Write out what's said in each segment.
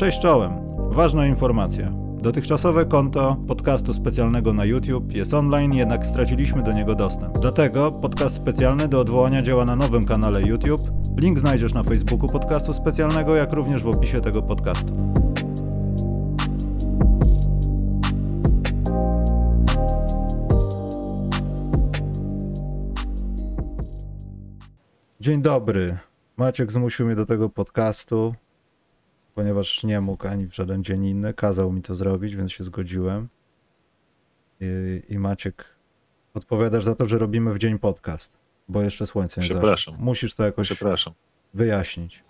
Cześć czołem. Ważna informacja. Dotychczasowe konto podcastu specjalnego na YouTube jest online, jednak straciliśmy do niego dostęp. Dlatego podcast specjalny do odwołania działa na nowym kanale YouTube. Link znajdziesz na Facebooku podcastu specjalnego, jak również w opisie tego podcastu. Dzień dobry. Maciek zmusił mnie do tego podcastu, ponieważ nie mógł ani w żaden dzień inny. Kazał mi to zrobić, więc się zgodziłem. I, i Maciek, odpowiadasz za to, że robimy w dzień podcast, bo jeszcze słońce nie zaszło. Przepraszam. Musisz to jakoś Przepraszam. wyjaśnić.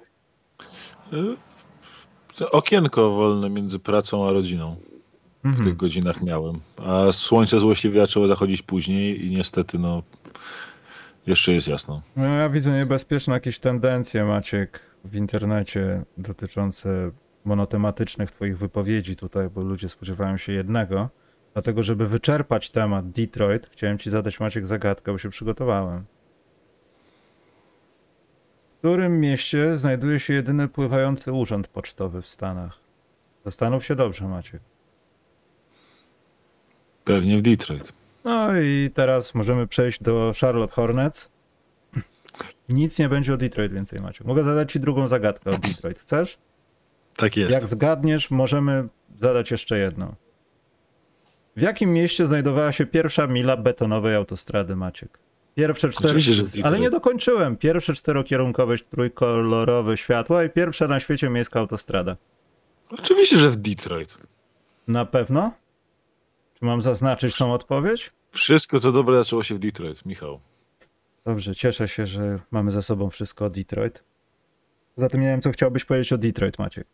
Y, Okienko wolne między pracą a rodziną w Mhm. tych godzinach miałem. A słońce złośliwie zaczęło zachodzić później i niestety no jeszcze jest jasno. No, ja widzę niebezpieczne jakieś tendencje, Maciek, w internecie dotyczące monotematycznych twoich wypowiedzi tutaj, bo ludzie spodziewają się jednego. Dlatego, żeby wyczerpać temat Detroit, chciałem ci zadać, Maciek, zagadkę, bo się przygotowałem. W którym mieście znajduje się jedyny pływający urząd pocztowy w Stanach? Zastanów się dobrze, Maciek. Pewnie w Detroit. No i teraz możemy przejść do Charlotte Hornets. Nic nie będzie o Detroit więcej, Maciek. Mogę zadać ci drugą zagadkę o Detroit. Chcesz? Tak jest. Jak zgadniesz, możemy zadać jeszcze jedną. W jakim mieście znajdowała się pierwsza mila betonowej autostrady, Maciek? Pierwsze cztery... Ale nie dokończyłem. Pierwsze czterokierunkowe, trójkolorowe światła i pierwsza na świecie miejska autostrada. Oczywiście, że w Detroit. Na pewno? Czy mam zaznaczyć tą odpowiedź? Wszystko co dobre zaczęło się w Detroit, Michał. Dobrze, cieszę się, że mamy za sobą wszystko o Detroit. Poza tym nie wiem, co chciałbyś powiedzieć o Detroit, Maciek.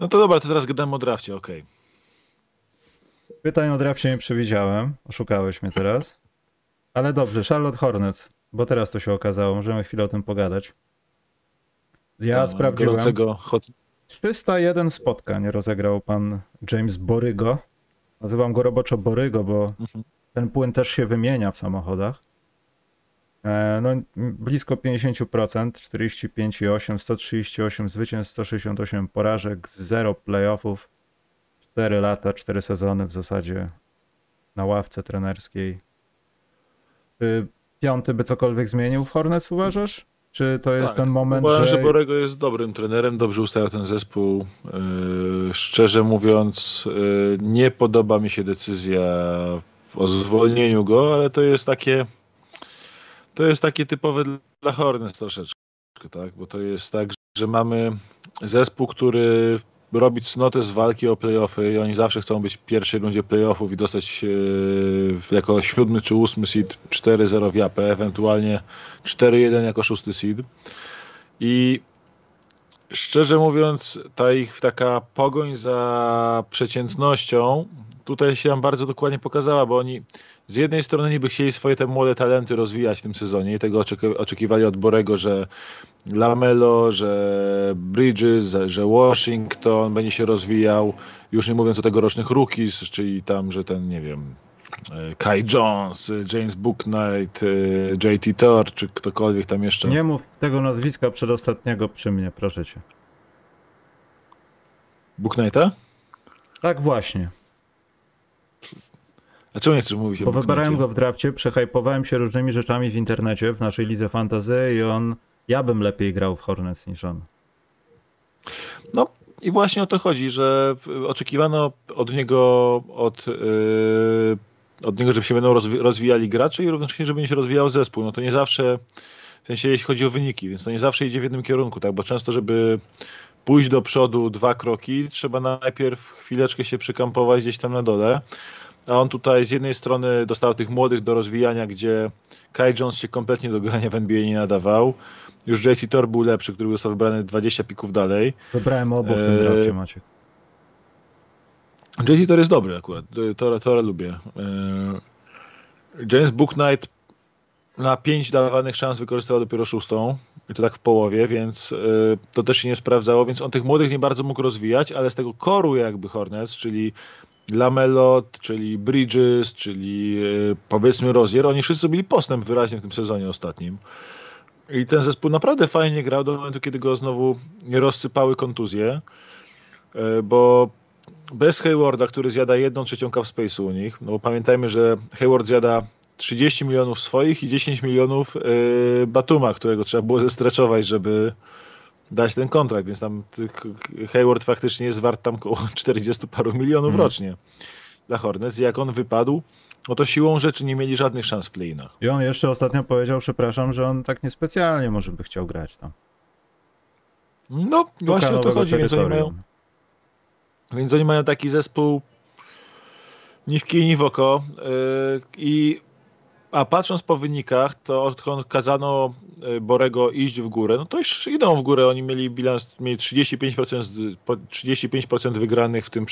No to dobra, to teraz gadamy o drafcie, okej. Pytań o drafcie nie przewidziałem. Oszukałeś mnie teraz. Ale dobrze, Charlotte Hornets, bo teraz to się okazało. Możemy chwilę o tym pogadać. Ja Tam, sprawdziłem. Gorącego hot... 301 spotkań rozegrał pan James Borygo. Nazywam go roboczo Borygo, bo Mhm. ten płyn też się wymienia w samochodach. E, No, blisko 50%, 45,8, 138 zwycięstw, 168 porażek, 0 playoffów, 4 lata, 4 sezony w zasadzie na ławce trenerskiej. Czy piąty by cokolwiek zmienił w Hornets, uważasz? Czy to jest Tak, ten moment, Uważam, że... że Borego jest dobrym trenerem, dobrze ustawiał ten zespół. Yy, szczerze mówiąc, yy, nie podoba mi się decyzja o zwolnieniu go, ale to jest takie to jest takie typowe dla Hornets troszeczkę, tak? Bo to jest tak, że mamy zespół, który robi cnotę z walki o playoffy i oni zawsze chcą być w pierwszej rundzie playoffów i dostać yy, jako siódmy czy ósmy seed 4-0 w japę, ewentualnie 4-1 jako szósty seed. I szczerze mówiąc, ta ich taka pogoń za przeciętnością tutaj się nam bardzo dokładnie pokazała, bo oni z jednej strony niby chcieli swoje te młode talenty rozwijać w tym sezonie i tego oczeki- oczekiwali od Borego, że Lamelo, że Bridges, że Washington będzie się rozwijał, już nie mówiąc o tegorocznych rookies, czyli tam, że ten, nie wiem, e, Kai Jones, e, James Booknight, e, JT Thor, czy ktokolwiek tam jeszcze. Nie mów tego nazwiska przedostatniego przy mnie, proszę cię. Booknighta? Tak właśnie. A czemu nie chcesz mówić o Bo wybrałem go w drafcie, przehypowałem się różnymi rzeczami w internecie, w naszej lidze fantasy i on, ja bym lepiej grał w Hornets niż on. No i właśnie o to chodzi, że oczekiwano od niego, od, yy, od niego, żeby się będą rozwi- rozwijali gracze i równocześnie, żeby się rozwijał zespół. No to nie zawsze, w sensie jeśli chodzi o wyniki, więc to nie zawsze idzie w jednym kierunku, tak? Bo często, żeby pójść do przodu dwa kroki, trzeba najpierw chwileczkę się przykampować gdzieś tam na dole. A on tutaj z jednej strony dostał tych młodych do rozwijania, gdzie Kai Jones się kompletnie do grania w NBA nie nadawał. Już JT Thor był lepszy, który został wybrany 20 pików dalej. Wybrałem obu w tym Eee, drafcie, Maciek. JT Thor jest dobry akurat. Tora, Tora lubię. Eee, James Booknight na 5 dawanych szans wykorzystał dopiero szóstą. I to tak w połowie, więc e, to też się nie sprawdzało, więc on tych młodych nie bardzo mógł rozwijać, ale z tego koru jakby Hornets, czyli Lamelot, czyli Bridges, czyli e, powiedzmy Rozier, oni wszyscy zrobili postęp wyraźnie w tym sezonie ostatnim. I ten zespół naprawdę fajnie grał do momentu, kiedy go znowu rozsypały kontuzje. e, bo bez Haywarda, który zjada jedną trzecią cap space'u u nich, no bo pamiętajmy, że Hayward zjada 30 milionów swoich i 10 milionów yy, Batuma, którego trzeba było zestreczować, żeby dać ten kontrakt, więc tam Hayward faktycznie jest wart tam około 40 paru milionów hmm. rocznie dla Hornets. Jak on wypadł, no to siłą rzeczy nie mieli żadnych szans w playinach. I on jeszcze ostatnio powiedział, przepraszam, że on tak niespecjalnie może by chciał grać tam. No, właśnie o to chodzi, więc oni, mają, więc oni mają taki zespół ni w kij, ni w oko yy, i a patrząc po wynikach, to odkąd kazano e, Borego iść w górę, no to już idą w górę. Oni mieli bilans, mieli 35%, 35% wygranych w tym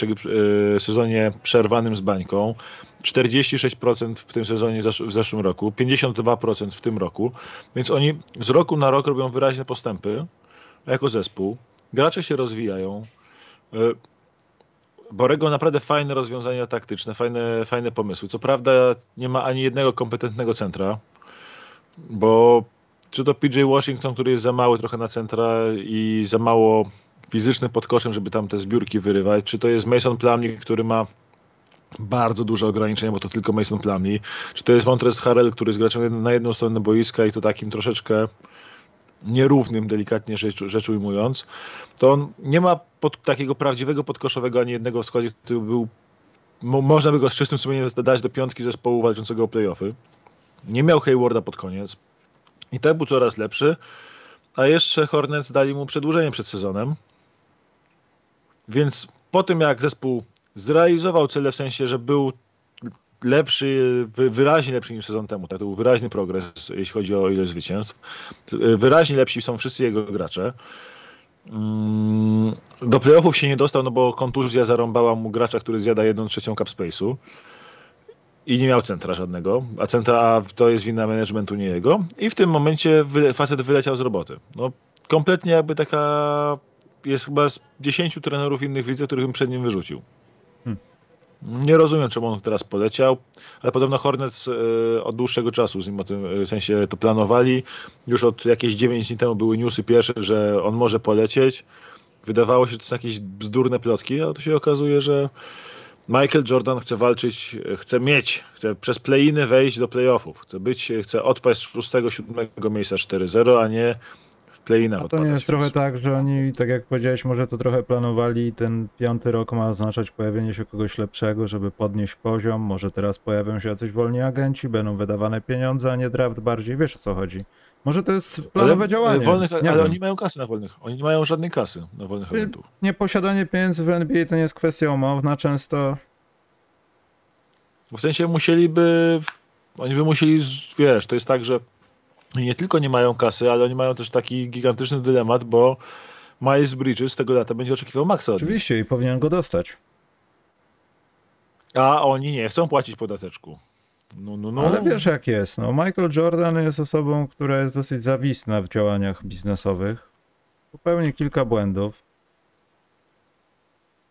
e, sezonie przerwanym z bańką, 46% w tym sezonie w zeszłym roku, 52% w tym roku. Więc oni z roku na rok robią wyraźne postępy jako zespół. Gracze się rozwijają. Borego naprawdę fajne rozwiązania taktyczne, fajne, fajne pomysły. Co prawda nie ma ani jednego kompetentnego centra, bo czy to PJ Washington, który jest za mały trochę na centra i za mało fizyczny pod koszem, żeby tam te zbiórki wyrywać, czy to jest Mason Plumlee, który ma bardzo duże ograniczenia, bo to tylko Mason Plumlee, czy to jest Montrez Harrell, który jest graczem na jedną stronę boiska i to takim troszeczkę nierównym, delikatnie rzecz, rzecz ujmując, to on nie ma pod, takiego prawdziwego podkoszowego ani jednego w składzie, który był mo, można by go z czystym sumieniem dać do piątki zespołu walczącego o playoffy. Nie miał Haywarda pod koniec i ten był coraz lepszy, a jeszcze Hornets dali mu przedłużenie przed sezonem. Więc po tym jak zespół zrealizował cele w sensie, że był lepszy, wyraźnie lepszy niż sezon temu. Tak, to był wyraźny progres, jeśli chodzi o ilość zwycięstw. Wyraźnie lepsi są wszyscy jego gracze. Mm, do playoffów się nie dostał, no bo kontuzja zarąbała mu gracza, który zjada jedną trzecią cap space'u i nie miał centra żadnego, a centra to jest wina managementu, nie jego. I w tym momencie facet wyleciał z roboty. No, kompletnie jakby taka jest chyba z 10 trenerów innych w lidze, których bym przed nim wyrzucił. Nie rozumiem, czemu on teraz poleciał, ale podobno Hornets e, od dłuższego czasu z nim o tym e, sensie to planowali. Już od jakieś 9 dni temu były newsy pierwsze, że on może polecieć. Wydawało się, że to są jakieś bzdurne plotki, a to się okazuje, że Michael Jordan chce walczyć, chce mieć, chce przez play-iny wejść do playoffów. Chce być, chce odpaść z 6-7 miejsca 4-0, a nie play-inach A to nie jest trochę tak, że oni, tak jak powiedziałeś, może to trochę planowali, ten piąty rok ma oznaczać pojawienie się kogoś lepszego, żeby podnieść poziom, może teraz pojawią się jacyś wolni agenci, będą wydawane pieniądze, a nie draft bardziej, wiesz o co chodzi. Może to jest planowe ale, działanie. Wolnych, ale wiem. oni mają kasy na wolnych. Oni nie mają żadnej kasy na wolnych agentów. Nieposiadanie pieniędzy w NBA to nie jest kwestia umowna, często. W sensie musieliby. Oni by musieli, wiesz, to jest tak, że nie tylko nie mają kasy, ale oni mają też taki gigantyczny dylemat, bo Miles Bridges tego lata będzie oczekiwał maksa. Oczywiście i powinien go dostać. A oni nie chcą płacić podateczku. No, no, no. Ale wiesz jak jest. No, Michael Jordan jest osobą, która jest dosyć zawisna w działaniach biznesowych. Popełni kilka błędów.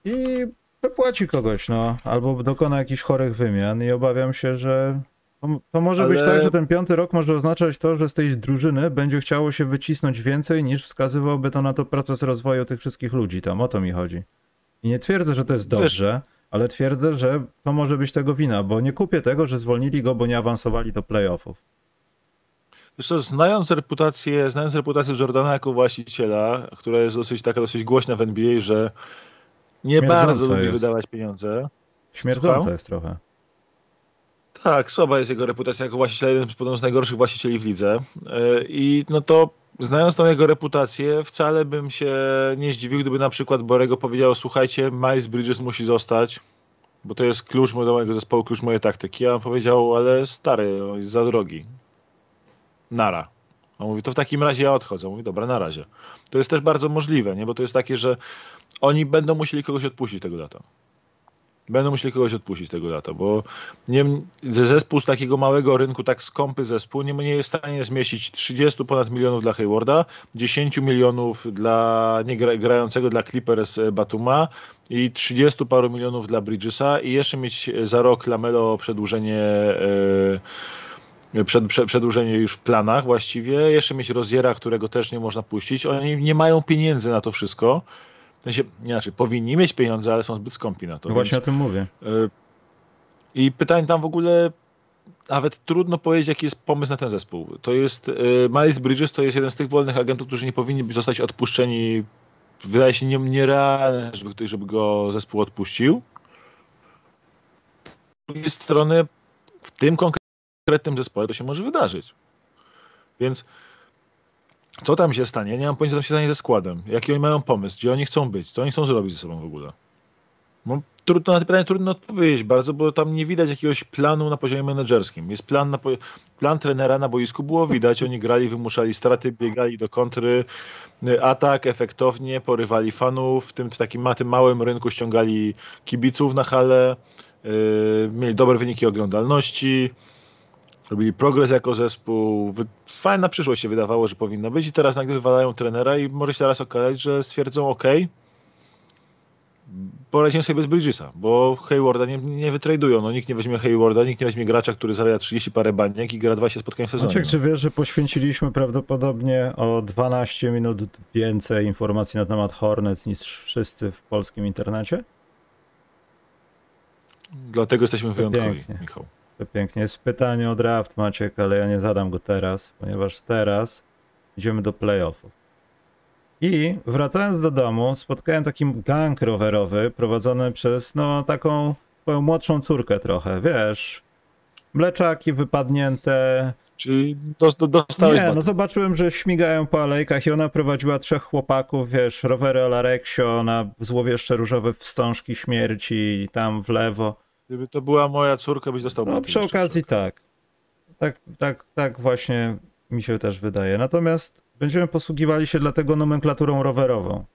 I wypłaci kogoś, no. Albo dokona jakichś chorych wymian i obawiam się, że to, to może Ale... być tak, że ten piąty rok może oznaczać to, że z tej drużyny będzie chciało się wycisnąć więcej niż wskazywałby to na to proces rozwoju tych wszystkich ludzi tam. O to mi chodzi. I nie twierdzę, że to jest dobrze, Wiesz... ale twierdzę, że to może być tego wina, bo nie kupię tego, że zwolnili go, bo nie awansowali do playoffów. Wiesz co, znając reputację, znając reputację Jordana jako właściciela, która jest dosyć taka dosyć głośna w NBA, że nie bardzo lubi wydawać pieniądze. Śmierdząca jest trochę. Tak, słaba jest jego reputacja jako właściciela, jeden z najgorszych właścicieli w lidze. E, I no to znając tą jego reputację, wcale bym się nie zdziwił, gdyby na przykład Borego powiedział, słuchajcie, Miles Bridges musi zostać, bo to jest klucz mojego zespołu, klucz mojej taktyki. A on powiedział, ale stary, on jest za drogi. Nara. On mówi, to w takim razie ja odchodzę. On mówi, dobra, na razie. To jest też bardzo możliwe, nie? bo to jest takie, że oni będą musieli kogoś odpuścić tego lata. Będą musieli kogoś odpuścić tego lata, bo nie, zespół z takiego małego rynku, tak skąpy zespół, nie, nie jest w stanie zmieścić 30 ponad milionów dla Haywarda, 10 milionów dla nie grającego dla Clippers e, Batuma i 30 paru milionów dla Bridgesa i jeszcze mieć za rok Lamelo przedłużenie yy, przed, przed, przedłużenie już w planach właściwie, jeszcze mieć Roziera, którego też nie można puścić. Oni nie mają pieniędzy na to wszystko W sensie, inaczej, powinni mieć pieniądze, ale są zbyt skąpi na to. No właśnie o tym mówię. Y, I pytań tam w ogóle nawet trudno powiedzieć, jaki jest pomysł na ten zespół. To jest, y, Miles Bridges to jest jeden z tych wolnych agentów, którzy nie powinni zostać odpuszczeni. Wydaje się nierealne, żeby ktoś, żeby go zespół odpuścił. Z drugiej strony, w tym konkretnym zespole to się może wydarzyć. Więc co tam się stanie? Nie mam pojęcia, co tam się stanie ze składem. Jaki oni mają pomysł? Gdzie oni chcą być? Co oni chcą zrobić ze sobą w ogóle? No, trudno, na to pytanie trudno odpowiedzieć bardzo, bo tam nie widać jakiegoś planu na poziomie menedżerskim. Jest plan, na, plan trenera na boisku, było widać, oni grali, wymuszali straty, biegali do kontry, atak efektownie, porywali fanów, w tym w takim tym małym rynku ściągali kibiców na halę, yy, mieli dobre wyniki oglądalności, robili progres jako zespół. Fajna przyszłość się wydawało, że powinno być i teraz nagle wywalają trenera i może się teraz okazać, że stwierdzą ok, poradzimy sobie bez Bridgesa, bo Haywarda nie, nie wytradują. No, nikt nie weźmie Haywarda, nikt nie weźmie gracza, który zarabia 30 parę baniek i gra 20 spotkań w sezonie. Maciek, czy wiesz, że poświęciliśmy prawdopodobnie o 12 minut więcej informacji na temat Hornets niż wszyscy w polskim internecie? Dlatego jesteśmy wyjątkowi, pięknie. Michał. To pięknie. Jest pytanie o draft, Maciek, ale ja nie zadam go teraz, ponieważ teraz idziemy do playoffów. I wracając do domu, spotkałem taki gang rowerowy prowadzony przez no taką twoją młodszą córkę trochę, wiesz. Mleczaki wypadnięte. Czyli do, dostałeś Nie, no zobaczyłem, że śmigają po alejkach i ona prowadziła trzech chłopaków, wiesz, rowery Alareksio na złowieszcze różowe wstążki śmierci tam w lewo. Gdyby to była moja córka, byś dostał No przy okazji tak. Tak, tak, tak właśnie mi się też wydaje. Natomiast będziemy posługiwali się dlatego nomenklaturą rowerową.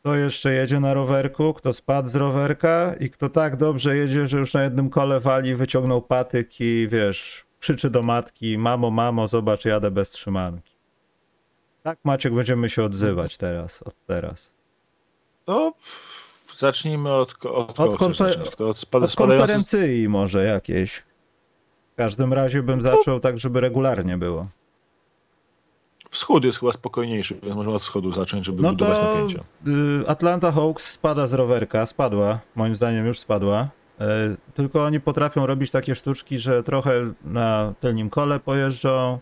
Kto jeszcze jedzie na rowerku, kto spadł z rowerka i kto tak dobrze jedzie, że już na jednym kole wali, wyciągnął patyk i wiesz, krzyczy do matki, mamo, mamo, zobacz, jadę bez trzymanki. Tak, Maciek, będziemy się odzywać teraz, od teraz. To zacznijmy od, od, od, konfer- od, spad- od konferencji może jakiejś. W każdym razie bym zaczął tak, żeby regularnie było. Wschód jest chyba spokojniejszy, więc możemy od wschodu zacząć, żeby no budować to, napięcia. Y, Atlanta Hawks spada z rowerka, spadła, moim zdaniem już spadła. Y, tylko oni potrafią robić takie sztuczki, że trochę na tylnym kole pojeżdżą,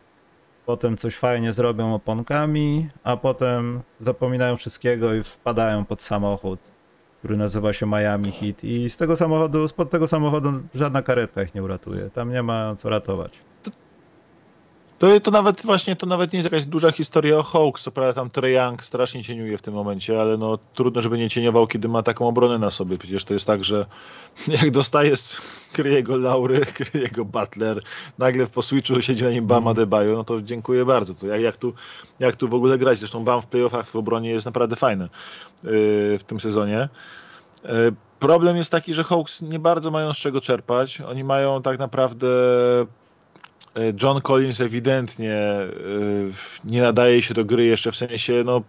potem coś fajnie zrobią oponkami, a potem zapominają wszystkiego i wpadają pod samochód, który nazywa się Miami Heat. I z tego samochodu, spod tego samochodu żadna karetka ich nie uratuje. Tam nie ma co ratować. To, to nawet właśnie, to nawet nie jest jakaś duża historia o Hawks, co prawda tam Trey Young strasznie cieniuje w tym momencie, ale no trudno, żeby nie cieniował, kiedy ma taką obronę na sobie. Przecież to jest tak, że jak dostaje kryje go Laury, kryje go Butler, nagle po switchu siedzi na nim Bam mhm. Adebayo, no to dziękuję bardzo. To jak, jak, tu, jak tu w ogóle grać? Zresztą Bam w playoffach w obronie jest naprawdę fajny yy, w tym sezonie. Yy, problem jest taki, że Hawks nie bardzo mają z czego czerpać. Oni mają tak naprawdę E, John Collins ewidentnie nie nadaje się do gry jeszcze w sensie, no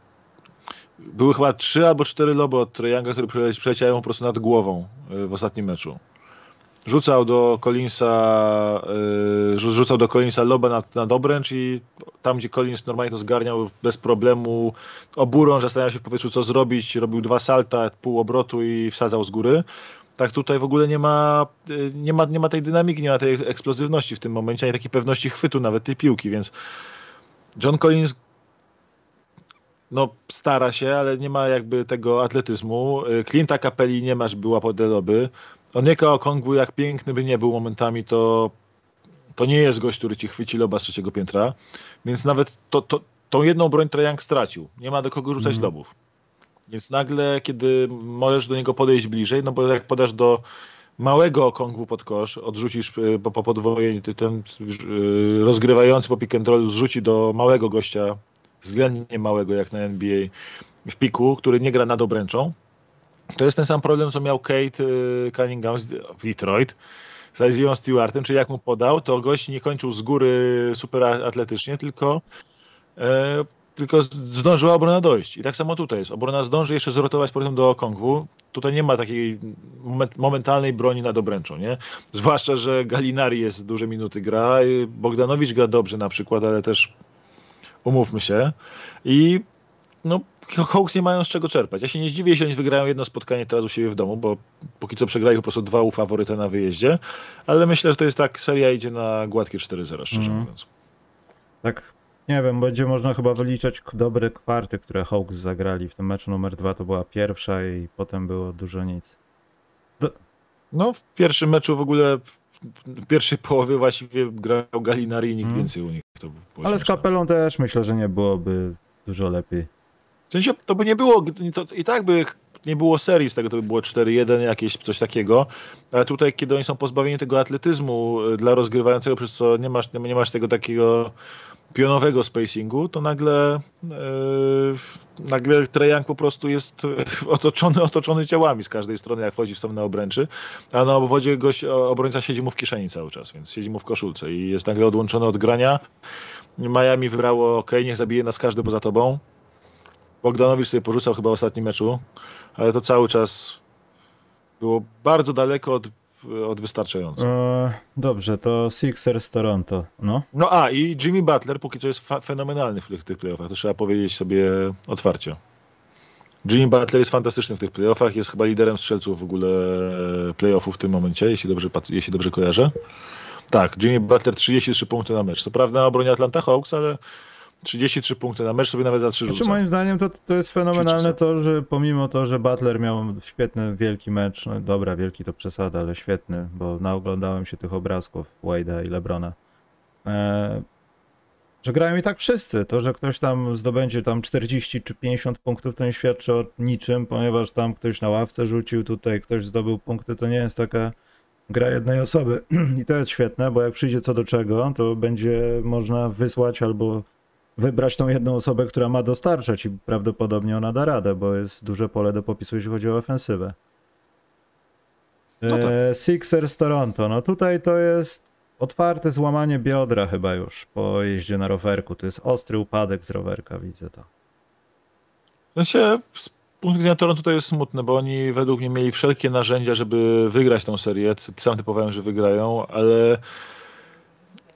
były chyba trzy albo cztery loby od Trojanga, które przeleciały po prostu nad głową w ostatnim meczu. Rzucał do Collinsa, rzucał do Collinsa loba na, na obręcz i tam, gdzie Collins normalnie to zgarniał bez problemu oburą, zastanawiał się w powietrzu, co zrobić, robił dwa salta, pół obrotu i wsadzał z góry. Tak tutaj w ogóle nie ma, y, nie ma, nie ma tej dynamiki, nie ma tej eksplozywności w tym momencie, ani takiej pewności chwytu nawet tej piłki, więc John Collins no, stara się, ale nie ma jakby tego atletyzmu. Y, Clint'a Capelli nie ma, żeby łapał deloby. Onyeka Okongwu, jak piękny by nie był momentami, to, to nie jest gość, który ci chwyci loba z trzeciego piętra, więc nawet to, to, tą jedną broń Trajank stracił. Nie ma do kogo rzucać mm. lobów. Więc nagle, kiedy możesz do niego podejść bliżej, no bo jak podasz do małego okągwu pod kosz, odrzucisz y, po, po podwojeniu, ten y, rozgrywający po pick and rollu zrzuci do małego gościa, względnie małego jak na NBA w piku, który nie gra nad obręczą, to jest ten sam problem, co miał Kate y, Cunningham w Detroit z Isaiah Stewartem, czyli jak mu podał, to gość nie kończył z góry super atletycznie, tylko e, tylko zdążyła obrona dojść. I tak samo tutaj jest. Obrona zdąży jeszcze zrotować potem do Kongwu. Tutaj nie ma takiej momentalnej broni nad obręczą, nie? Zwłaszcza, że Galinari jest duże minuty gra, Bogdanowicz gra dobrze na przykład, ale też umówmy się. I no, Hawks nie mają z czego czerpać. Ja się nie zdziwię, jeśli oni wygrają jedno spotkanie teraz u siebie w domu, bo póki co przegrali po prostu dwa u faworyta na wyjeździe, ale myślę, że to jest tak, seria idzie na gładkie 4-0, szczerze Mhm. mówiąc. Tak, nie wiem, będzie można chyba wyliczać dobre kwarty, które Hawks zagrali. W tym meczu numer dwa to była pierwsza i potem było dużo nic. No, w pierwszym meczu w ogóle, w- pierwszej połowie właściwie grał Galinari i nikt Mhm. więcej u nich. To było Ale z kapelą też myślę, że nie byłoby dużo lepiej. W sensie, to by nie było, to i tak by nie było serii z tego, to by było 4-1, jakieś coś takiego, ale tutaj, kiedy oni są pozbawieni tego atletyzmu y, dla rozgrywającego, przez co nie masz, nie masz tego takiego pionowego spacingu, to nagle yy, nagle Trae Young po prostu jest y, otoczony, otoczony ciałami z każdej strony, jak wchodzi w stronę obręczy, a na obwodzie gość, obrońca siedzi mu w kieszeni cały czas, więc siedzi mu w koszulce i jest nagle odłączony od grania. Miami wybrało, ok, niech zabije nas każdy poza tobą, Bogdanowicz sobie porzucał chyba w ostatnim meczu, ale to cały czas było bardzo daleko od, od wystarczająco. E, dobrze, to Sixers Toronto. No, No a i Jimmy Butler póki co jest fenomenalny w tych, tych playoffach, to trzeba powiedzieć sobie otwarcie. Jimmy Butler jest fantastyczny w tych playoffach, jest chyba liderem strzelców w ogóle playoffów w tym momencie, jeśli dobrze, jeśli dobrze kojarzę. Tak, Jimmy Butler 33 punkty na mecz. Co prawda na obronie Atlanta Hawks, ale 33 punkty na mecz sobie nawet za 3 Znaczy rzuca. moim zdaniem to, to jest fenomenalne to, że pomimo to, że Butler miał świetny, wielki mecz, no dobra, wielki to przesada, ale świetny, bo naoglądałem się tych obrazków Wade'a i Lebrona, e, że grają i tak wszyscy. To, że ktoś tam zdobędzie tam 40 czy 50 punktów, to nie świadczy o niczym, ponieważ tam ktoś na ławce rzucił, tutaj ktoś zdobył punkty, to nie jest taka gra jednej osoby. I to jest świetne, bo jak przyjdzie co do czego, to będzie można wysłać albo wybrać tą jedną osobę, która ma dostarczać i prawdopodobnie ona da radę, bo jest duże pole do popisu, jeśli chodzi o ofensywę. No tak. E, Sixers Toronto, no tutaj to jest otwarte złamanie biodra chyba już po jeździe na rowerku. To jest ostry upadek z rowerka, widzę to. W sensie, z punktu widzenia Toronto to jest smutne, bo oni według mnie mieli wszelkie narzędzia, żeby wygrać tą serię. Sam typowałem, że wygrają, ale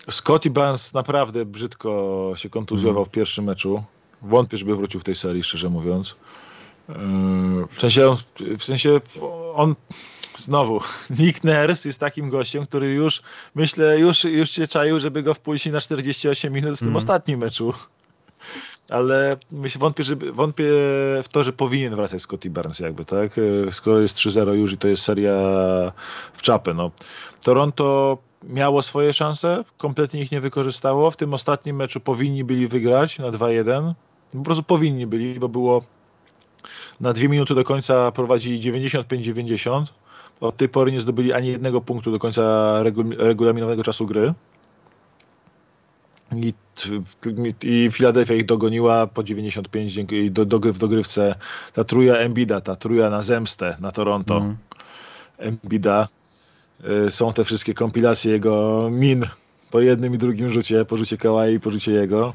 Scotty Barnes naprawdę brzydko się kontuzjował w pierwszym meczu. Wątpię, żeby wrócił w tej serii, szczerze mówiąc. Yy, W sensie, w sensie on znowu, Nick Nurse jest takim gościem, który już, myślę, już, już się czaił, żeby go wpuścić na 48 minut w tym Mhm. ostatnim meczu ale myślę, wątpię, żeby, wątpię w to, że powinien wracać Scotty Barnes jakby, tak? E, Skoro jest 3-0 już i to jest seria w czapę, no. Toronto miało swoje szanse, kompletnie ich nie wykorzystało. W tym ostatnim meczu powinni byli wygrać na 2-1. Po prostu powinni byli, bo było na dwie minuty do końca prowadzili 95-90. Od tej pory nie zdobyli ani jednego punktu do końca regu- regulaminowego czasu gry. I, I Filadelfia ich dogoniła po 95 dzięki do, do, w dogrywce. Ta truja Embida, ta truja na zemstę na Toronto. Mm. Embida. Y, Są te wszystkie kompilacje jego min po jednym i drugim rzucie, po rzucie Kawhi i po rzucie jego.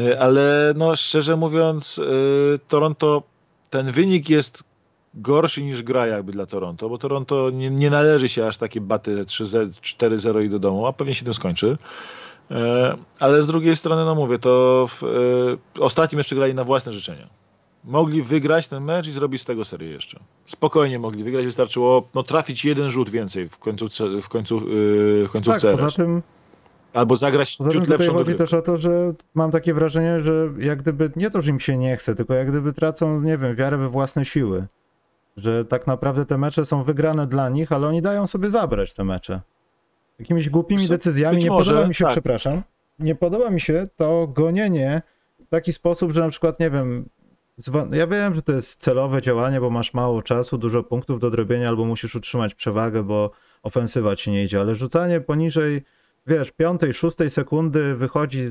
Y, Ale no szczerze mówiąc, y, Toronto, ten wynik jest gorszy niż gra jakby dla Toronto, bo Toronto nie, nie należy się aż takie baty 3-0 4-0 i do domu, a pewnie się tym skończy. Ale z drugiej strony, no mówię, to w, e, ostatni mecz przegrali na własne życzenia. Mogli wygrać ten mecz i zrobić z tego serię jeszcze. Spokojnie mogli wygrać, wystarczyło no, trafić jeden rzut więcej w końcówce, w końcu, yy, w Tak, końcówce poza RS. tym, Albo zagrać poza tym ciut tutaj lepszą chodzi też o to, że mam takie wrażenie, że jak gdyby nie to, że im się nie chce, tylko jak gdyby tracą, nie wiem, wiarę we własne siły. Że tak naprawdę te mecze są wygrane dla nich, ale oni dają sobie zabrać te mecze. Jakimiś głupimi Wiesz decyzjami. być Nie może, podoba mi się, tak. przepraszam, nie podoba mi się to gonienie w taki sposób, że na przykład, nie wiem, ja wiem, że to jest celowe działanie, bo masz mało czasu, dużo punktów do odrobienia, albo musisz utrzymać przewagę, bo ofensywa ci nie idzie, ale rzucanie poniżej, wiesz, piątej, szóstej sekundy wychodzi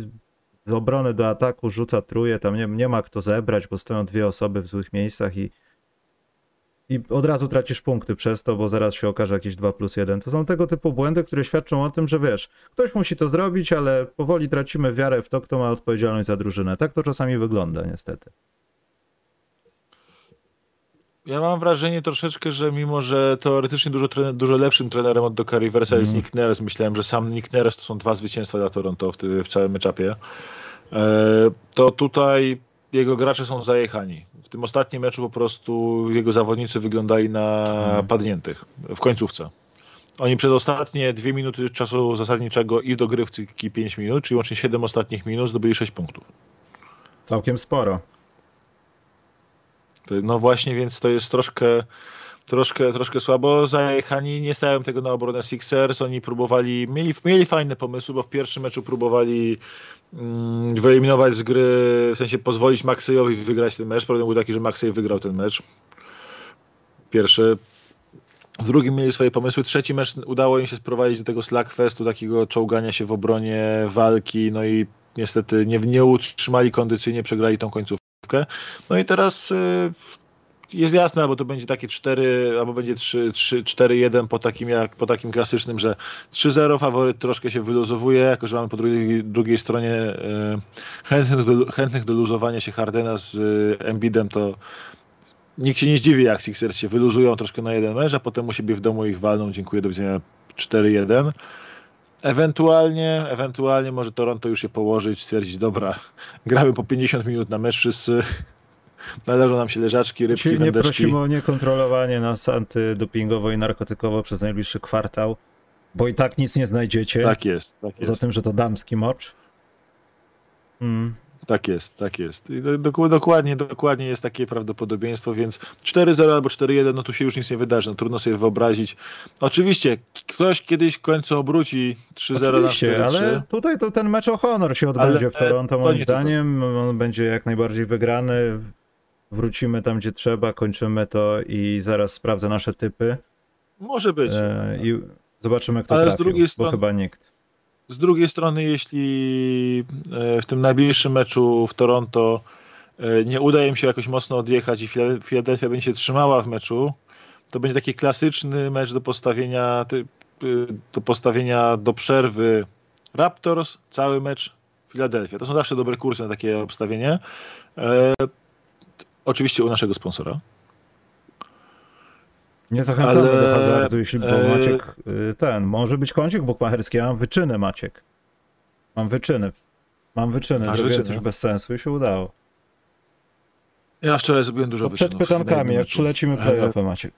z obrony do ataku, rzuca truje, tam nie, nie ma kto zebrać, bo stoją dwie osoby w złych miejscach i i od razu tracisz punkty przez to, bo zaraz się okaże jakieś 2 plus 1. To są tego typu błędy, które świadczą o tym, że wiesz, ktoś musi to zrobić, ale powoli tracimy wiarę w to, kto ma odpowiedzialność za drużynę. Tak to czasami wygląda, niestety. Ja mam wrażenie troszeczkę, że mimo, że teoretycznie dużo, trener, dużo lepszym trenerem od Doka Riversa jest Mhm. Nick Nurse, myślałem, że sam Nick Nurse to są dwa zwycięstwa dla Toronto w, w całym etapie, e, to tutaj jego gracze są zajechani. W tym ostatnim meczu po prostu jego zawodnicy wyglądali na Mhm. padniętych w końcówce. Oni przez ostatnie dwie minuty czasu zasadniczego i dogrywki 5 minut, czyli łącznie 7 ostatnich minut, zdobyli 6 punktów. Całkiem sporo. No właśnie, więc to jest troszkę, troszkę, troszkę słabo. Zajechani, nie stałem tego na obronę Sixers. Oni próbowali, mieli, mieli fajne pomysły, bo w pierwszym meczu próbowali mm, wyeliminować z gry, w sensie pozwolić Maxeyowi wygrać ten mecz. Problem był taki, że Maxey wygrał ten mecz. Pierwszy. W drugim mieli swoje pomysły. Trzeci mecz udało im się sprowadzić do tego slackfestu, takiego czołgania się w obronie, walki, no i niestety nie, nie utrzymali kondycyjnie, przegrali tą końcówkę. No i teraz y, jest jasne, albo to będzie takie 4, albo będzie 3, 3, 4-1 po takim, po takim klasycznym, że 3-0 faworyt troszkę się wyluzowuje, jako że mamy po drugiej, drugiej stronie y, chętnych, do, chętnych do luzowania się Hardena z y, Embidem, to nikt się nie zdziwi, jak Sixers się wyluzują troszkę na jeden mecz, a potem u siebie w domu ich walną, dziękuję, do widzenia. 4-1. Ewentualnie, ewentualnie może Toronto już się położyć, stwierdzić, dobra, gramy po 50 minut na mecz wszyscy, należą nam się leżaczki, rybki, Silnie wędeczki. prosimy o niekontrolowanie nas antydopingowo i narkotykowo przez najbliższy kwartał, bo i tak nic nie znajdziecie. Tak jest, tak jest, tym, że to damski mocz. Mm. Tak jest, tak jest. Dokładnie, dokładnie jest takie prawdopodobieństwo, więc 4-0 albo 4-1, no tu się już nic nie wydarzy, no trudno sobie wyobrazić. Oczywiście, ktoś kiedyś w końcu obróci 3-0 na Oczywiście, 4-3. ale tutaj to ten mecz o honor się odbędzie Ale, w Toronto, e, to moim zdaniem. On będzie jak najbardziej wygrany. Wrócimy tam, gdzie trzeba, kończymy to i zaraz sprawdzę nasze typy Może być. e, i zobaczymy, kto Ale z trafił, drugiej bo strony- chyba nikt. Z drugiej strony, jeśli e, w tym najbliższym meczu w Toronto e, nie uda im się jakoś mocno odjechać i Philadelphia będzie się trzymała w meczu, to będzie taki klasyczny mecz do postawienia, y, do postawienia do przerwy Raptors, cały mecz Philadelphia. To są zawsze dobre kursy na takie obstawienie. E, Oczywiście u naszego sponsora. Nie zachęcamy Ale, do hazardu, jeśli bo e, Maciek y, ten, może być kącik bukmacherski, ja mam wyczyny Maciek. Mam wyczyny. Mam wyczyny, Masz zrobiłem wyczyny? coś bez sensu i się udało. Ja wczoraj zrobiłem dużo To przed wyczynów pytankami, jak przylecimy E, playoffy Maciek.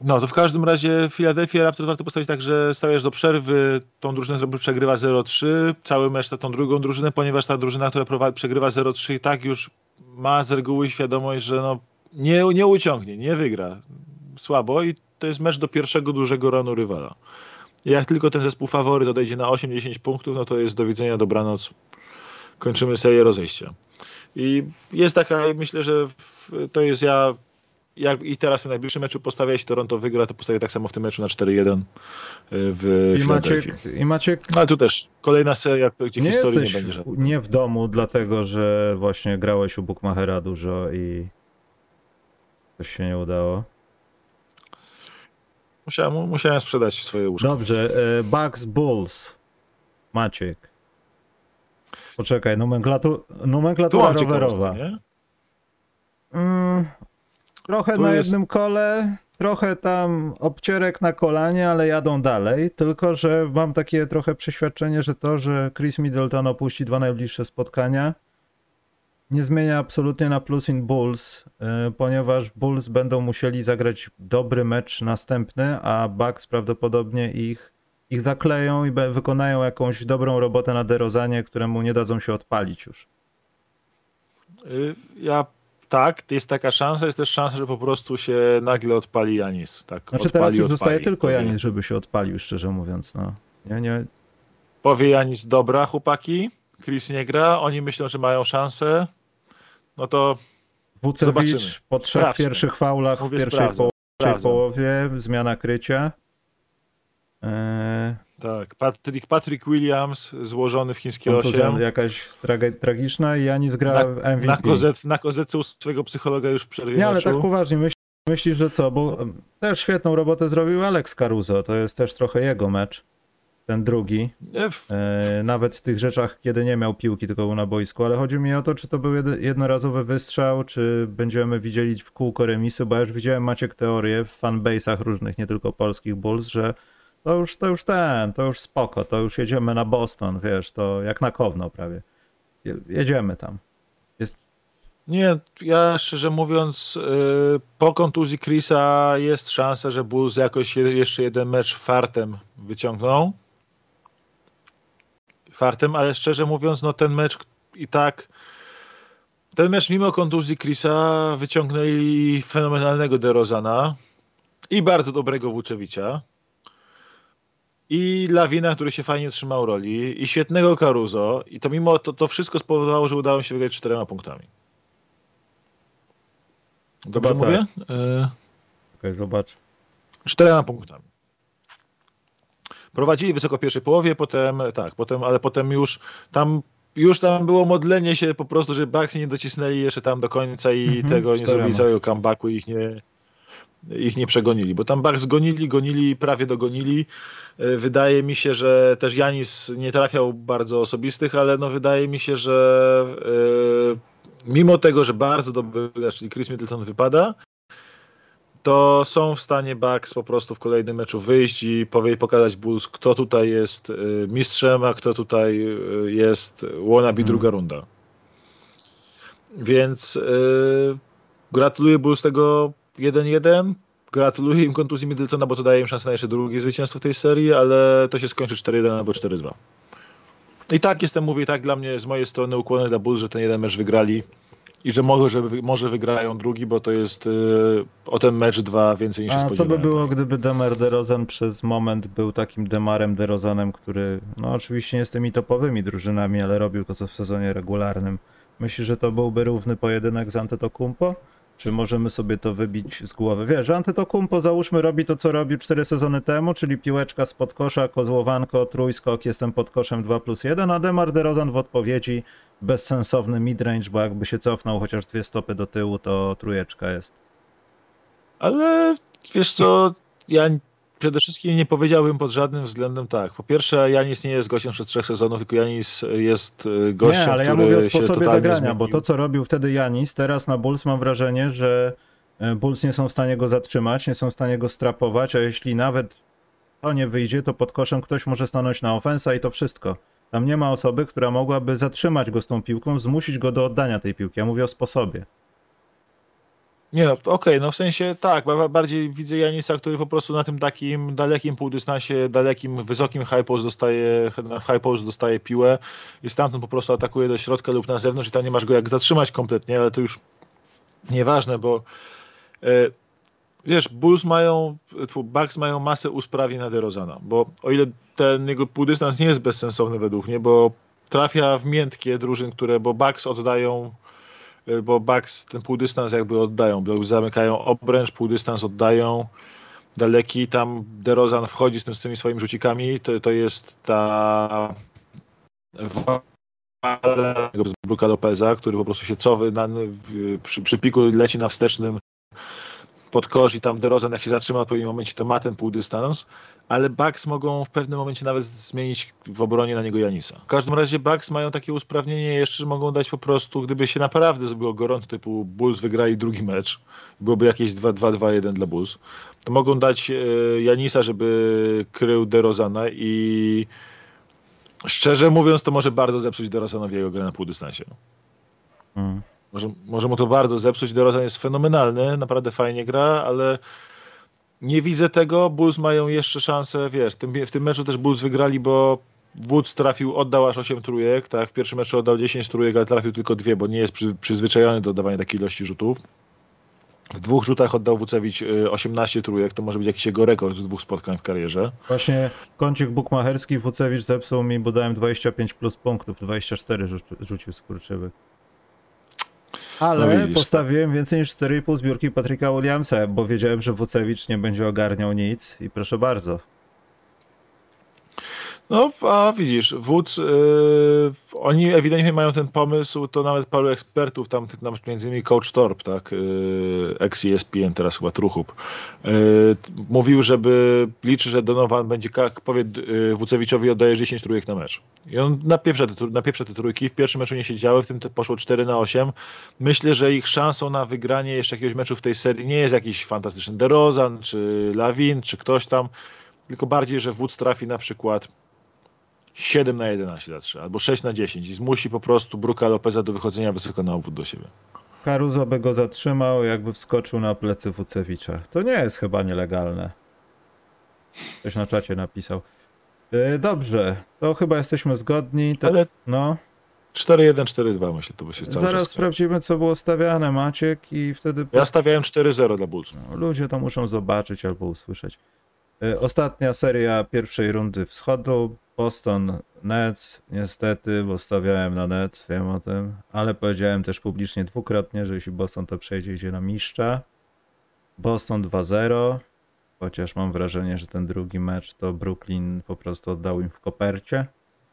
No to w każdym razie Philadelphia Raptors warto postawić tak, że stawiasz do przerwy tą drużynę, która przegrywa 0-3, cały mecz na tą drugą drużynę, ponieważ ta drużyna, która przegrywa 0-3 i tak już ma z reguły świadomość, że no nie, nie uciągnie, nie wygra. Słabo i to jest mecz do pierwszego dużego ranu rywala. Jak tylko ten zespół faworyt odejdzie na 8-10 punktów, no to jest do widzenia, dobranoc. Kończymy serię rozejścia. I jest taka, myślę, że to jest ja jak i teraz w najbliższym meczu postawia, jeśli Toronto wygra, to postawię tak samo w tym meczu na 4-1 w I. Maciek, I Maciek No ale tu też kolejna seria, gdzie nie historii nie będzie żadnej. nie w domu, dlatego że właśnie grałeś u Bookmachera dużo i coś się nie udało. Musiałem, musiałem sprzedać swoje łóżko. Dobrze, e, Bucks Bulls. Maciek. Poczekaj, nomenklatu, tu nomenklatura rowerowa. Mm, trochę Tu na jest- jednym kole, trochę tam obcierek na kolanie, ale jadą dalej. Tylko, że mam takie trochę przeświadczenie, że to, że Chris Middleton opuści dwa najbliższe spotkania, nie zmienia absolutnie na plus in Bulls, y, ponieważ Bulls będą musieli zagrać dobry mecz następny, a Bucks prawdopodobnie ich, ich zakleją i wykonają jakąś dobrą robotę na DeRozanie, któremu nie dadzą się odpalić już. Y, Ja tak, jest taka szansa, jest też szansa, że po prostu się nagle odpali Janis. Tak, Znaczy odpali, teraz już odpali. zostaje tylko Janis, żeby się odpalił, szczerze mówiąc. No. Nie, nie, Powie Janis, dobra chłopaki, Chris nie gra, oni myślą, że mają szansę, no to. Wucewicz po trzech Sprawdźmy. pierwszych faulach Mówię, w pierwszej, po, pierwszej połowie, zmiana krycia. Eee, tak, Patrick, Patrick Williams złożony w chińskie kontuzja 8. jakaś trage- tragiczna i Janis gra Na, w MVP. na, kozet, na kozetce u swojego psychologa już przerwie Nie, ale tak poważnie, myśl, myślisz, że co? Bo też świetną robotę zrobił Alex Caruso, to jest też trochę jego mecz, ten drugi. E, nawet w tych rzeczach, kiedy nie miał piłki, tylko był na boisku, ale chodzi mi o to, czy to był jed- jednorazowy wystrzał, czy będziemy widzieli w kółko remisu, bo ja już widziałem Maciek teorię w fanbase'ach różnych, nie tylko polskich Bulls, że to już, to już ten, to już spoko, to już jedziemy na Boston, wiesz, to jak na Kowno prawie. Je- Jedziemy tam. Nie, ja szczerze mówiąc, yy, po kontuzji Chrisa jest szansa, że Bulls jakoś je, jeszcze jeden mecz fartem wyciągną. Fartem, ale szczerze mówiąc, no ten mecz i tak. Ten mecz mimo kontuzji Chrisa wyciągnęli fenomenalnego DeRozana i bardzo dobrego Włóczewicza i Lawina, który się fajnie trzymał roli i świetnego Caruso i to mimo to, to wszystko spowodowało, że udało mi się wygrać czterema punktami. Dobrze Chyba mówię? tak. Y, Okej, zobacz. czterema punktami. Prowadzili wysoko w pierwszej połowie, potem tak, potem, ale potem już tam już tam było modlenie się po prostu, że Bucks nie docisnęli jeszcze tam do końca i Mhm, tego nie zrobili całego comebacku i ich nie, ich nie przegonili, bo tam Bucks gonili, gonili, prawie dogonili. E, Wydaje mi się, że też Janis nie trafiał bardzo osobistych, ale no wydaje mi się, że e, mimo tego, że bardzo dobry gracz, czyli Chris Middleton wypada, to są w stanie Bucks po prostu w kolejnym meczu wyjść i powie, pokazać Bulls, kto tutaj jest y, mistrzem, a kto tutaj y, jest wannabe Mhm. druga runda. Więc y, gratuluję Bulls tego 1-1. Gratuluję im kontuzji Middletona, bo to daje im szansę na jeszcze drugie zwycięstwo w tej serii, ale to się skończy 4-1 albo 4-2. I tak jestem, mówię, i tak dla mnie z mojej strony ukłony dla Bulls, że ten jeden mecz wygrali i że może, że może wygrają drugi, bo to jest y, o ten mecz dwa więcej niż się A co by było, gdyby Demar DeRozan przez moment był takim Demarem DeRozanem, który, no oczywiście nie z tymi topowymi drużynami, ale robił to, co w sezonie regularnym. Myślisz, że to byłby równy pojedynek z Antetokumpo? Czy możemy sobie to wybić z głowy? Wiesz, że Antetokumpo załóżmy robi to, co robił cztery sezony temu, czyli piłeczka spod kosza, kozłowanko, trójskok, jestem pod koszem 2 plus 1, a Demar DeRozan w odpowiedzi bezsensowny midrange, bo jakby się cofnął chociaż dwie stopy do tyłu, to trójeczka jest. Ale wiesz co, ja przede wszystkim nie powiedziałbym pod żadnym względem tak. Po pierwsze, Janis nie jest gościem przez trzech sezonów, tylko Janis jest y, gościem, Nie, ale ja mówię o sposobie zagrania, zmienił. bo to, co robił wtedy Janis, teraz na Bulls mam wrażenie, że e, Bulls nie są w stanie go zatrzymać, nie są w stanie go strapować, a jeśli nawet to nie wyjdzie, to pod koszem ktoś może stanąć na ofensa i to wszystko. Tam nie ma osoby, która mogłaby zatrzymać go z tą piłką, zmusić go do oddania tej piłki. Ja mówię o sposobie. Nie no, okej, no w sensie tak, ba- bardziej widzę Janisa, który po prostu na tym takim dalekim półdystansie, dalekim, wysokim high post dostaje, high post dostaje piłę i stamtąd po prostu atakuje do środka lub na zewnątrz i tam nie masz go jak zatrzymać kompletnie, ale to już nieważne, bo e, wiesz, Bulls mają, Bucks mają masę usprawnień na DeRozana, bo o ile ten jego półdystans nie jest bezsensowny według mnie, bo trafia w miętkie drużyn, które, bo Bucks oddają y, bo Bucks ten półdystans jakby oddają, bo zamykają obręcz, półdystans oddają, daleki, tam DeRozan wchodzi z, tym, z tymi swoimi rzucikami, to, to jest ta z Bruka Lopeza, który po prostu się cowy na, przy, przy piku leci na wstecznym pod kosz i tam DeRozan jak się zatrzyma w odpowiednim momencie, to ma ten półdystans, ale Bucks mogą w pewnym momencie nawet zmienić w obronie na niego Janisa. W każdym razie Bucks mają takie usprawnienie jeszcze, że mogą dać po prostu, gdyby się naprawdę zrobiło gorąco, typu Bulls wygrali drugi mecz, byłoby jakieś 2-2-2-1 dla Bulls, to mogą dać e, Janisa, żeby krył DeRozana i szczerze mówiąc, to może bardzo zepsuć DeRozanowi jego grę na półdystansie. Mm. Może, może mu to bardzo zepsuć. DeRozan jest fenomenalny, naprawdę fajnie gra, ale nie widzę tego. Bulls mają jeszcze szansę, wiesz, tym, w tym meczu też Bulls wygrali, bo Woods trafił, oddał aż 8 trójek, tak, w pierwszym meczu oddał 10 trójek, ale trafił tylko dwie, bo nie jest przy, przyzwyczajony do oddawania takiej ilości rzutów. W dwóch rzutach oddał Wucewicz y, 18 trójek, to może być jakiś jego rekord z dwóch spotkań w karierze. Właśnie kącik bukmacherski Wucewicz zepsuł mi, bo dałem 25 plus punktów, 24 rzu- rzucił skurczywy. Ale No widzisz, postawiłem więcej niż 4,5 zbiórki Patryka Williamsa, bo wiedziałem, że Wucewicz nie będzie ogarniał nic i proszę bardzo. No, a widzisz, Woods, yy, oni ewidentnie mają ten pomysł, to nawet paru ekspertów, tam tam między innymi Coach Torp, tak, yy, ex-ESPN, teraz chyba Truchup, yy, mówił, żeby liczy, że Donovan będzie, jak powie yy, Wucewiczowi oddaje 10 trójek na mecz. I on napieprza te, napieprza te trójki, w pierwszym meczu nie się działy, w tym poszło 4 na 8. Myślę, że ich szansą na wygranie jeszcze jakiegoś meczu w tej serii nie jest jakiś fantastyczny DeRozan, czy Lawin, czy ktoś tam, tylko bardziej, że Woods trafi na przykład 7 na 11 za 3, albo 6 na 10 i zmusi po prostu Bruka Lopeza do wychodzenia wysoko na obwód do siebie. W Caruso by go zatrzymał, jakby wskoczył na plecy Wucewicza. To nie jest chyba nielegalne. Ktoś na czacie napisał. Yy, dobrze, to chyba jesteśmy zgodni. To, Ale no, 4-1, 4-2 myślę, to by się cały zaraz czas... sprawdzimy, co było stawiane, Maciek, i wtedy Ja stawiałem 4-0 dla Bulls. no, ludzie to muszą zobaczyć albo usłyszeć. Yy, ostatnia seria pierwszej rundy wschodu. Boston Nets, niestety, bo stawiałem na Nets, wiem o tym, ale powiedziałem też publicznie dwukrotnie, że jeśli Boston to przejdzie, idzie na mistrza. Boston 2-0, chociaż mam wrażenie, że ten drugi mecz to Brooklyn po prostu oddał im w kopercie.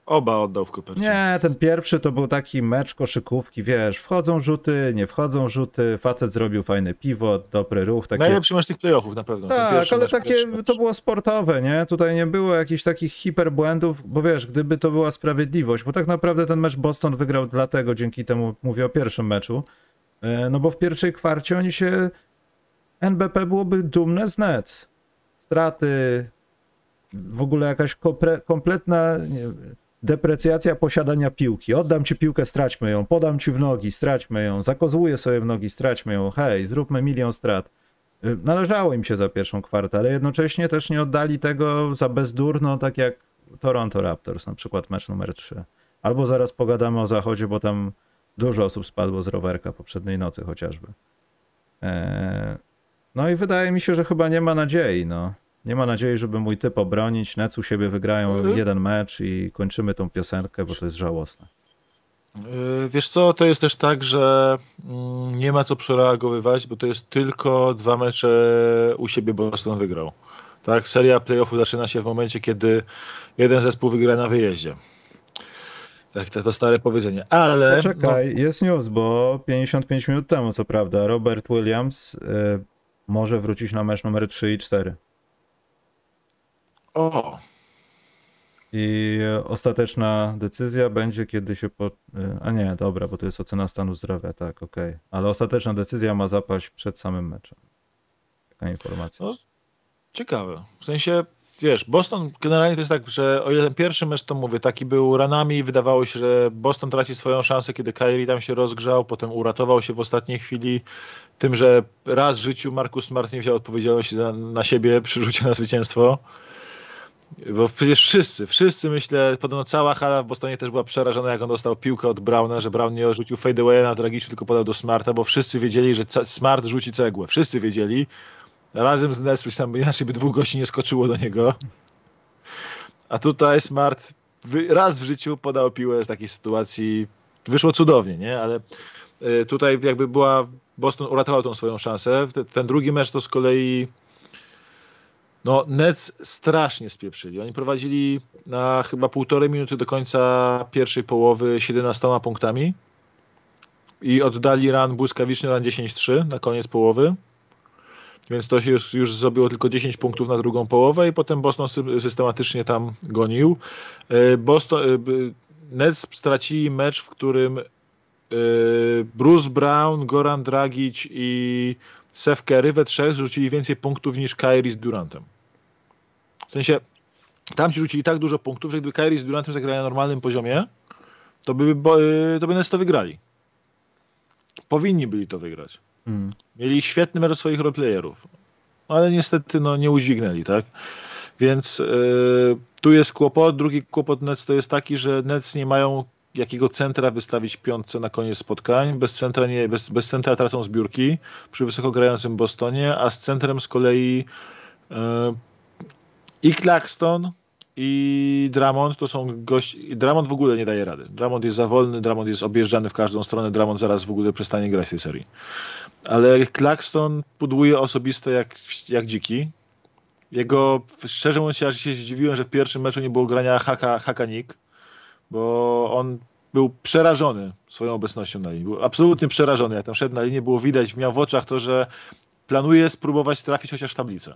Oba oddał w kopercie. Nie, ten pierwszy to był taki mecz koszykówki, wiesz, wchodzą rzuty, nie wchodzą rzuty, facet zrobił fajny pivot, dobry ruch, takie... Najlepszy mecz tych playoffów na pewno. Tak, ale takie to było sportowe, nie? Tutaj nie było jakichś takich hiperbłędów, bo wiesz, gdyby to była sprawiedliwość, bo tak naprawdę ten mecz Boston wygrał dlatego, dzięki temu mówię o pierwszym meczu, e, no bo w pierwszej kwarcie oni się, NBP byłoby dumne z Nets. Straty, w ogóle jakaś kompletna nie, deprecjacja posiadania piłki. Oddam ci piłkę, straćmy ją, podam ci w nogi, straćmy ją, zakozłuję sobie w nogi, straćmy ją, hej, zróbmy milion strat. Y, Należało im się za pierwszą kwartę, ale jednocześnie też nie oddali tego za bezdurno, tak jak Toronto Raptors, na przykład mecz numer 3. Albo zaraz pogadamy o zachodzie, bo tam dużo osób spadło z rowerka poprzedniej nocy chociażby. Eee, no i wydaje mi się, że chyba nie ma nadziei, no. Nie ma nadziei, żeby mój typ obronić. Nets u siebie wygrają Mhm. jeden mecz i kończymy tą piosenkę, bo to jest żałosne. Yy, Wiesz co, to jest też tak, że mm, nie ma co przereagowywać, bo to jest tylko dwa mecze u siebie Boston wygrał. Tak, seria playoffów zaczyna się w momencie, kiedy jeden zespół wygra na wyjeździe. Tak, to, to stare powiedzenie. Ale Czekaj, jest news, bo 55 minut temu, co prawda, Robert Williams y, może wrócić na mecz numer 3 i 4. o, I e, ostateczna decyzja będzie, kiedy się po... y, A nie, dobra, bo to jest ocena stanu zdrowia, tak, okej. Ale ostateczna decyzja ma zapaść przed samym meczem. Taka informacja. No, ciekawe. W sensie, wiesz, Boston generalnie to jest tak, że o ile ten pierwszy mecz, to mówię, taki był ranami, wydawało się, że Boston traci swoją szansę, kiedy Kyrie tam się rozgrzał, potem uratował się w ostatniej chwili tym, że raz w życiu Marcus Smart nie wziął odpowiedzialności za, na siebie przy rzucie na zwycięstwo. Bo przecież wszyscy, wszyscy myślę, podobno cała hala w Bostonie też była przerażona, jak on dostał piłkę od Browna, że Brown nie rzucił fadeaway na tragiczny, tylko podał do Smarta, bo wszyscy wiedzieli, że Smart rzuci cegłę. Wszyscy wiedzieli. Razem z Nets, tam inaczej by dwóch gości nie skoczyło do niego. A tutaj Smart raz w życiu podał piłę z takiej sytuacji. Wyszło cudownie, nie? Ale y, tutaj jakby była, Boston uratował tą swoją szansę. Te- Ten drugi mecz to z kolei no, Nets strasznie spieprzyli. Oni prowadzili na chyba półtorej minuty do końca pierwszej połowy 17 punktami i oddali run, błyskawiczny run 10-3 na koniec połowy. Więc to się już, już zrobiło tylko 10 punktów na drugą połowę i potem Boston sy- systematycznie tam gonił. E, Boston, e, Nets stracili mecz, w którym e, Bruce Brown, Goran Dragic i Seth Curry we trzech rzucili więcej punktów niż Kyrie z Durantem. W sensie, tam ci rzucili tak dużo punktów, że gdyby Kyrie z Durantem zagrali na normalnym poziomie, to by, bo, y, to by Nets to wygrali. Powinni byli to wygrać. Mm. Mieli świetny mecz swoich roleplayerów. Ale niestety no, nie udźwignęli, tak? Więc y, tu jest kłopot. Drugi kłopot Nets to jest taki, że Nets nie mają jakiego centra wystawić piątce na koniec spotkań. Bez centra, nie, bez, bez centra tracą zbiórki przy wysoko grającym Bostonie, a z centrem z kolei y, i Claxton i Dramond to są gości. Dramond w ogóle nie daje rady. Dramond jest za wolny, Dramond jest objeżdżany w każdą stronę, Dramond zaraz w ogóle przestanie grać w tej serii. Ale Claxton pudłuje osobiste jak, jak dziki. Jego, szczerze mówiąc, ja się zdziwiłem, że w pierwszym meczu nie było grania haka, haka Nick, bo on był przerażony swoją obecnością na linii. Był absolutnie przerażony. Jak tam szedł na linię, było widać, miał w oczach to, że planuje spróbować trafić chociaż tablicę.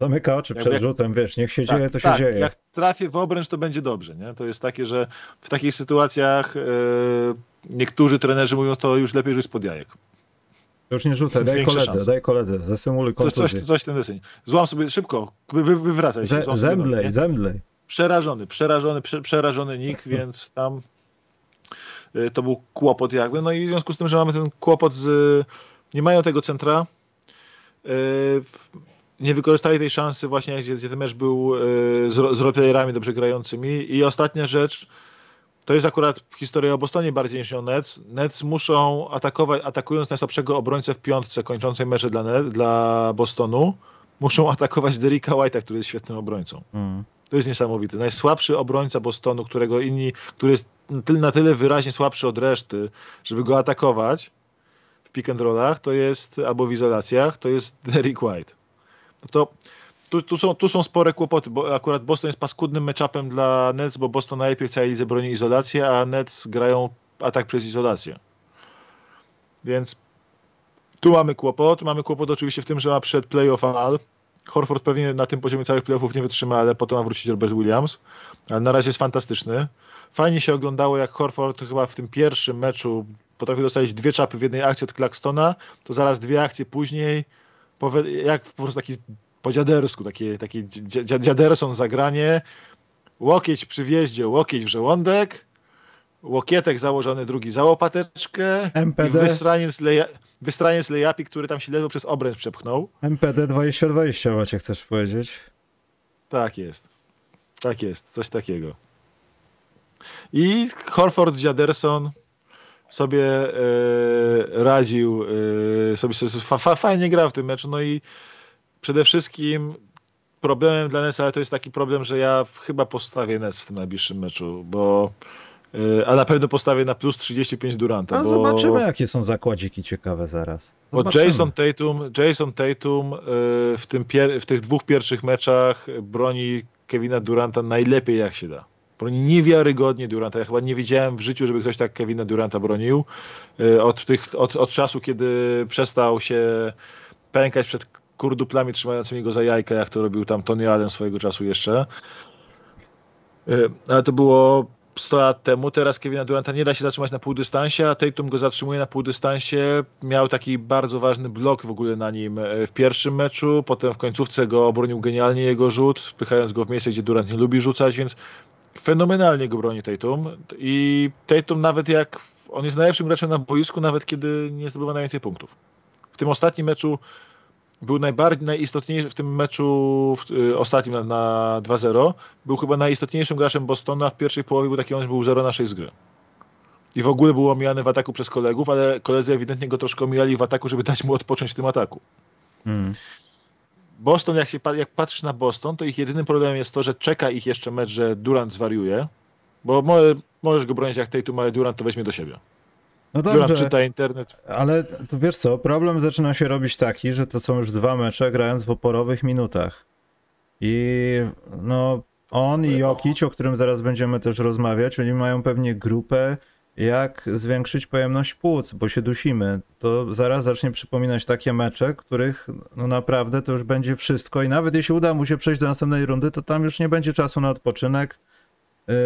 Zamyka oczy przed jak- rzutem, wiesz, niech się Tak, dzieje, co tak, się dzieje. Jak trafię w obręcz, to będzie dobrze. Nie? To jest takie, że w takich sytuacjach e, niektórzy trenerzy mówią, to już lepiej rzuć pod jajek. Już nie rzucaj, daj koledze, szanse. daj koledze, zasymuluj Coś, coś, kontuzję. coś ten deseń. Złam sobie szybko, wy, wy, wywracaj się. Zemdlej, nie? zemdlej. Przerażony, przerażony, prze, przerażony Nick, więc tam y, to był kłopot jakby, no i w związku z tym, że mamy ten kłopot z, nie mają tego centra, y, nie wykorzystali tej szansy właśnie, gdzie, gdzie ten mecz był z, z roleplayerami dobrze grającymi i ostatnia rzecz, to jest akurat historia o Bostonie bardziej niż o Nets. Nets muszą atakować, atakując najsłabszego obrońcę w piątce kończącej mecze dla, Net, dla Bostonu, muszą atakować Derricka White'a, który jest świetnym obrońcą. Mm. To jest niesamowite. Najsłabszy obrońca Bostonu, którego inni, który jest na tyle wyraźnie słabszy od reszty, żeby go atakować w pick and rollach, to jest, albo w izolacjach, to jest Derrick White. To tu, tu, są, tu są spore kłopoty, bo akurat Boston jest paskudnym matchupem dla Nets, bo Boston najlepiej w całej lidze broni izolację, a Nets grają atak przez izolację. Więc tu mamy kłopot. Mamy kłopot oczywiście w tym, że ma przed playoff Al. Horford pewnie na tym poziomie całych playoffów nie wytrzyma, ale potem ma wrócić Robert Williams. Ale na razie jest fantastyczny. Fajnie się oglądało, jak Horford chyba w tym pierwszym meczu potrafił dostać dwie czapy w jednej akcji od Claxtona, to zaraz dwie akcje później, jak po prostu taki po dziadersku, takie, takie dziaderson zagranie, łokieć przy wjeździe, łokieć w żołądek, łokietek założony drugi za łopateczkę MPD. i leja, wystraniec lejapi, który tam się ledwo przez obręcz przepchnął. MPD 2020 macie, chcesz powiedzieć? Tak jest. Tak jest, coś takiego. I Horford Dziaderson sobie e, radził, e, sobie, fa, fa, fajnie grał w tym meczu, no i przede wszystkim problemem dla Nets, ale to jest taki problem, że ja chyba postawię Nets w tym najbliższym meczu, bo y, a na pewno postawię na plus 35 Duranta. A bo, zobaczymy, jakie są zakładziki ciekawe zaraz. Zobaczymy. Bo Jason Tatum, Jason Tatum w, tym w tych dwóch pierwszych meczach broni Kevina Duranta najlepiej jak się da. Broni niewiarygodnie Duranta. Ja chyba nie widziałem w życiu, żeby ktoś tak Kevina Duranta bronił. Y, od, tych, od, od czasu, kiedy przestał się pękać przed kurduplami trzymającymi go za jajka, jak to robił tam Tony Allen swojego czasu jeszcze. E, ale to było 100 lat temu. Teraz Kevina Duranta nie da się zatrzymać na półdystansie, a Tatum go zatrzymuje na półdystansie. Miał taki bardzo ważny blok w ogóle na nim e, w pierwszym meczu, potem w końcówce go obronił genialnie jego rzut, wpychając go w miejsce, gdzie Durant nie lubi rzucać, więc fenomenalnie go broni Tatum. I Tatum nawet jak on jest najlepszym graczem na boisku, nawet kiedy nie zdobywa najwięcej punktów. W tym ostatnim meczu był najbardziej, najistotniejszy w tym meczu w, y, ostatnim na, na 2-0, był chyba najistotniejszym graczem Bostona, w pierwszej połowie był taki on był 0 na 6 z gry. I w ogóle był omijany w ataku przez kolegów, ale koledzy ewidentnie go troszkę omijali w ataku, żeby dać mu odpocząć w tym ataku. Hmm. Boston, jak, się, jak patrzysz na Boston, to ich jedynym problemem jest to, że czeka ich jeszcze mecz, że Durant zwariuje, bo może, możesz go bronić jak Tatum, ale Durant to weźmie do siebie. No dobrze, czyta internet. Ale tu wiesz co, problem zaczyna się robić taki, że to są już dwa mecze grając w oporowych minutach. I no on i Jokic, o którym zaraz będziemy też rozmawiać, oni mają pewnie grupę jak zwiększyć pojemność płuc, bo się dusimy. To zaraz zacznie przypominać takie mecze, których no naprawdę to już będzie wszystko i nawet jeśli uda mu się przejść do następnej rundy, to tam już nie będzie czasu na odpoczynek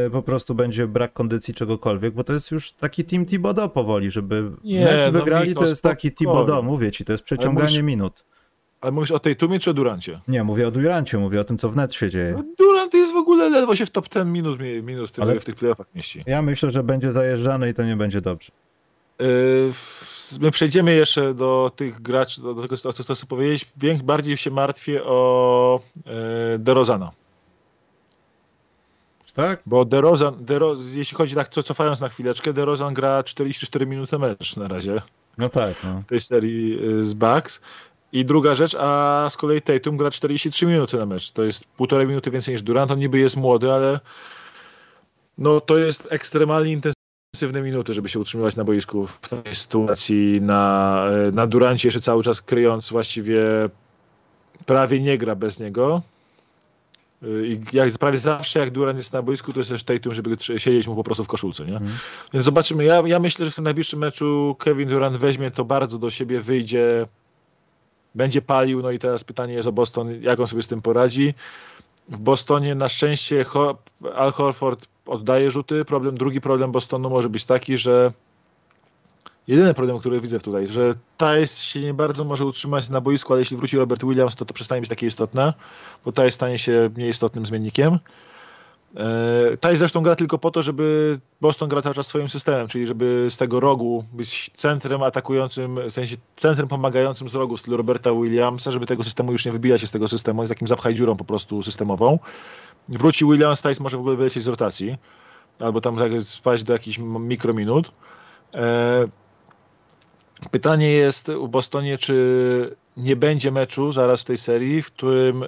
Y, po prostu będzie brak kondycji czegokolwiek, bo to jest już taki team Thibodeau powoli, żeby nie, Nets no wygrali, to jest taki Thibodeau, mówię ci, to jest przeciąganie mówisz, minut. Ale mówisz o tej Tumie czy o Durancie? Nie, mówię o Durancie, mówię o tym, co w net się dzieje. No, Durant jest w ogóle ledwo się w top 10 minut, minut w, tym, Ale w tych playoffach mieści. Ja myślę, że będzie zajeżdżany i to nie będzie dobrze. Yy, my przejdziemy jeszcze do tych graczy, do, tego, co chcę powiedzieć. Bardziej się martwię o yy, DeRozana tak? Bo DeRozan, DeRozan jeśli chodzi tak, co cofając na chwileczkę, DeRozan gra 44 minuty mecz na razie. No tak. No. W tej serii y, z Bucks. I druga rzecz, a z kolei Tatum gra 43 minuty na mecz. To jest półtorej minuty więcej niż Durant. On niby jest młody, ale no to jest ekstremalnie intensywne minuty, żeby się utrzymywać na boisku w tej sytuacji. Na, na Durancie jeszcze cały czas kryjąc właściwie prawie nie gra bez niego. I jak prawie zawsze, jak Durant jest na boisku, to jest też Tatum, żeby siedzieć mu po prostu w koszulce, nie? Mm. Więc zobaczymy. Ja, ja myślę, że w tym najbliższym meczu Kevin Durant weźmie to bardzo do siebie, wyjdzie, będzie palił. No i teraz pytanie jest o Boston, jak on sobie z tym poradzi. W Bostonie na szczęście Al Horford oddaje rzuty. Problem, drugi problem Bostonu może być taki, że jedyny problem, który widzę tutaj, że Thais się nie bardzo może utrzymać na boisku, ale jeśli wróci Robert Williams, to to przestanie być takie istotne, bo Thais stanie się nieistotnym zmiennikiem. E, Taj zresztą gra tylko po to, żeby Boston gra cały czas swoim systemem, czyli żeby z tego rogu być centrem atakującym, w sensie centrem pomagającym z rogu w stylu Roberta Williamsa, żeby tego systemu już nie wybijać się z tego systemu, jest takim zapchaj dziurą po prostu systemową. Wróci Williams, Tice może w ogóle wylecieć z rotacji, albo tam tak spaść do jakichś mikrominut. E, pytanie jest w Bostonie, czy nie będzie meczu zaraz w tej serii, w którym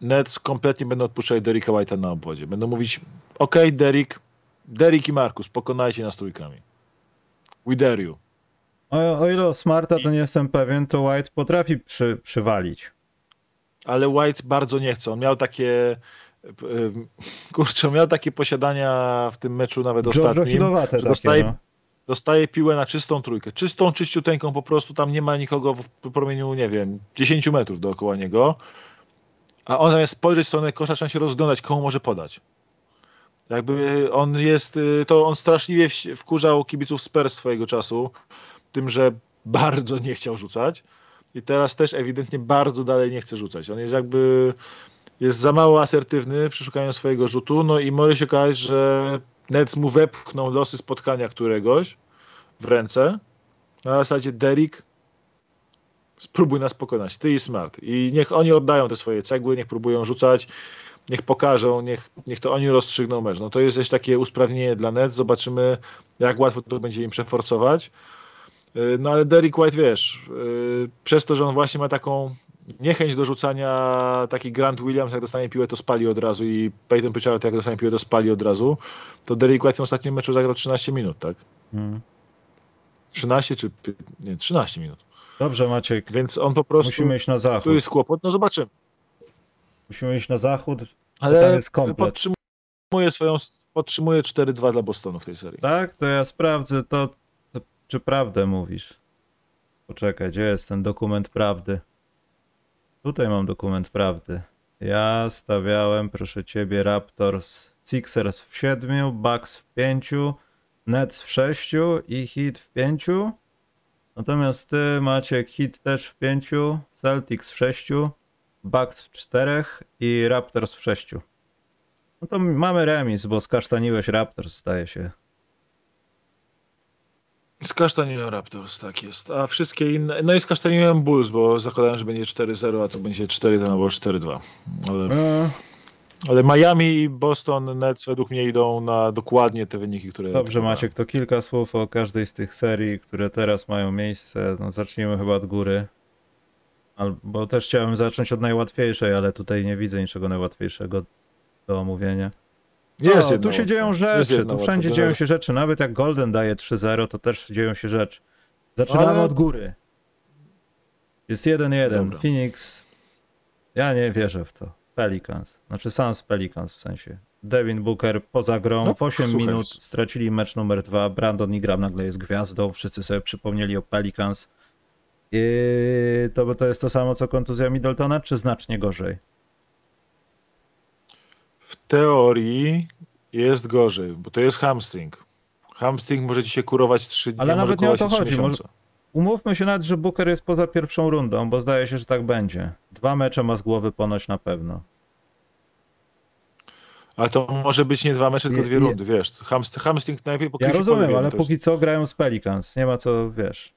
Nets kompletnie będą odpuszczać Derricka White'a na obwodzie. Będą mówić, ok, Derrick, Derrick i Markus, pokonajcie nas trójkami. We dare you. O, o ile o Smarta to nie jestem pewien, to White potrafi przy, przywalić. Ale White bardzo nie chce. On miał takie kurczę, miał takie posiadania w tym meczu nawet Giorgio ostatnim, takie, dostaje, no. dostaje piłę na czystą trójkę. Czystą, czyściuteńką po prostu, tam nie ma nikogo w promieniu, nie wiem, 10 metrów dookoła niego. A on zamiast spojrzeć w stronę kosza, trzeba się rozglądać, komu może podać. Jakby on jest, y, to on straszliwie wkurzał kibiców Spurs swojego czasu, tym, że bardzo nie chciał rzucać i teraz też ewidentnie bardzo dalej nie chce rzucać. On jest jakby, jest za mało asertywny przy szukaniu swojego rzutu, no i może się okazać, że Nets mu wepchną losy spotkania któregoś w ręce, na zasadzie Derrick spróbuj nas pokonać, ty i Smart. I niech oni oddają te swoje cegły, niech próbują rzucać, niech pokażą, niech, niech to oni rozstrzygną mecz. No to jest też takie usprawnienie dla Nets, zobaczymy jak łatwo to będzie im przeforcować. Yy, No ale Derrick White, wiesz, yy, przez to, że on właśnie ma taką niechęć do rzucania, taki Grant Williams jak dostanie piłę to spali od razu i Peyton Pritchard jak dostanie piłę to spali od razu, to Derrick White w tym ostatnim meczu zagrał 13 minut, tak? Mm. 13 czy nie, 13 minut. Dobrze, Maciek. Więc on po prostu Musimy iść na zachód. tu jest kłopot, no zobaczymy. Musimy iść na zachód. Ale podtrzymuje swoją, podtrzymuje 4-2 dla Bostonu w tej serii. Tak, to ja sprawdzę to, to czy prawdę mówisz. Poczekaj, gdzie jest ten dokument prawdy? Tutaj mam dokument prawdy. Ja stawiałem, proszę ciebie, Raptors, Sixers w 7, Bucks w 5, Nets w 6 i Heat w 5. Natomiast ty, Maciek, Heat też w 5, Celtics w 6, Bucks w 4 i Raptors w 6. No to mamy remis, bo skasztaniłeś Raptors, zdaje się. Skasztaniłem Raptors, tak jest. A wszystkie inne. No i skasztaniłem Bulls, bo zakładałem, że będzie 4-0, a to będzie 4-1 albo 4-2. Ale, E, ale Miami i Boston Nets według mnie idą na dokładnie te wyniki, które. Dobrze, Maciek, to kilka słów o każdej z tych serii, które teraz mają miejsce. No, zacznijmy chyba od góry. Albo też chciałem zacząć od najłatwiejszej, ale tutaj nie widzę niczego najłatwiejszego do omówienia. Jest o, jedna tu się dzieją rzeczy, tu wszędzie dzieją się rzeczy. Nawet jak Golden daje 3-0, to też dzieją się rzeczy. Zaczynamy Ale- od góry. Jest 1-1. Dobra. Phoenix. Ja nie wierzę w to. Pelicans. Znaczy Sans Pelicans w sensie. Devin Booker poza grą No, w 8 słuchaj. minut stracili mecz numer 2. Brandon Ingram nagle jest gwiazdą. Wszyscy sobie przypomnieli o Pelicans. I to, to jest to samo co kontuzja Middletona, czy znacznie gorzej? W teorii jest gorzej, bo to jest hamstring. Hamstring może ci się kurować 3 dni, Ale nawet nie o to chodzi. Umówmy się nawet, że Booker jest poza pierwszą rundą, bo zdaje się, że tak będzie. Dwa mecze ma z głowy ponoć na pewno. Ale to może być nie dwa mecze, tylko dwie je- rundy, wiesz. Hamst, hamstring najpierw Ja pokryje rozumiem, ale póki co grają z Pelicans. Nie ma co, wiesz.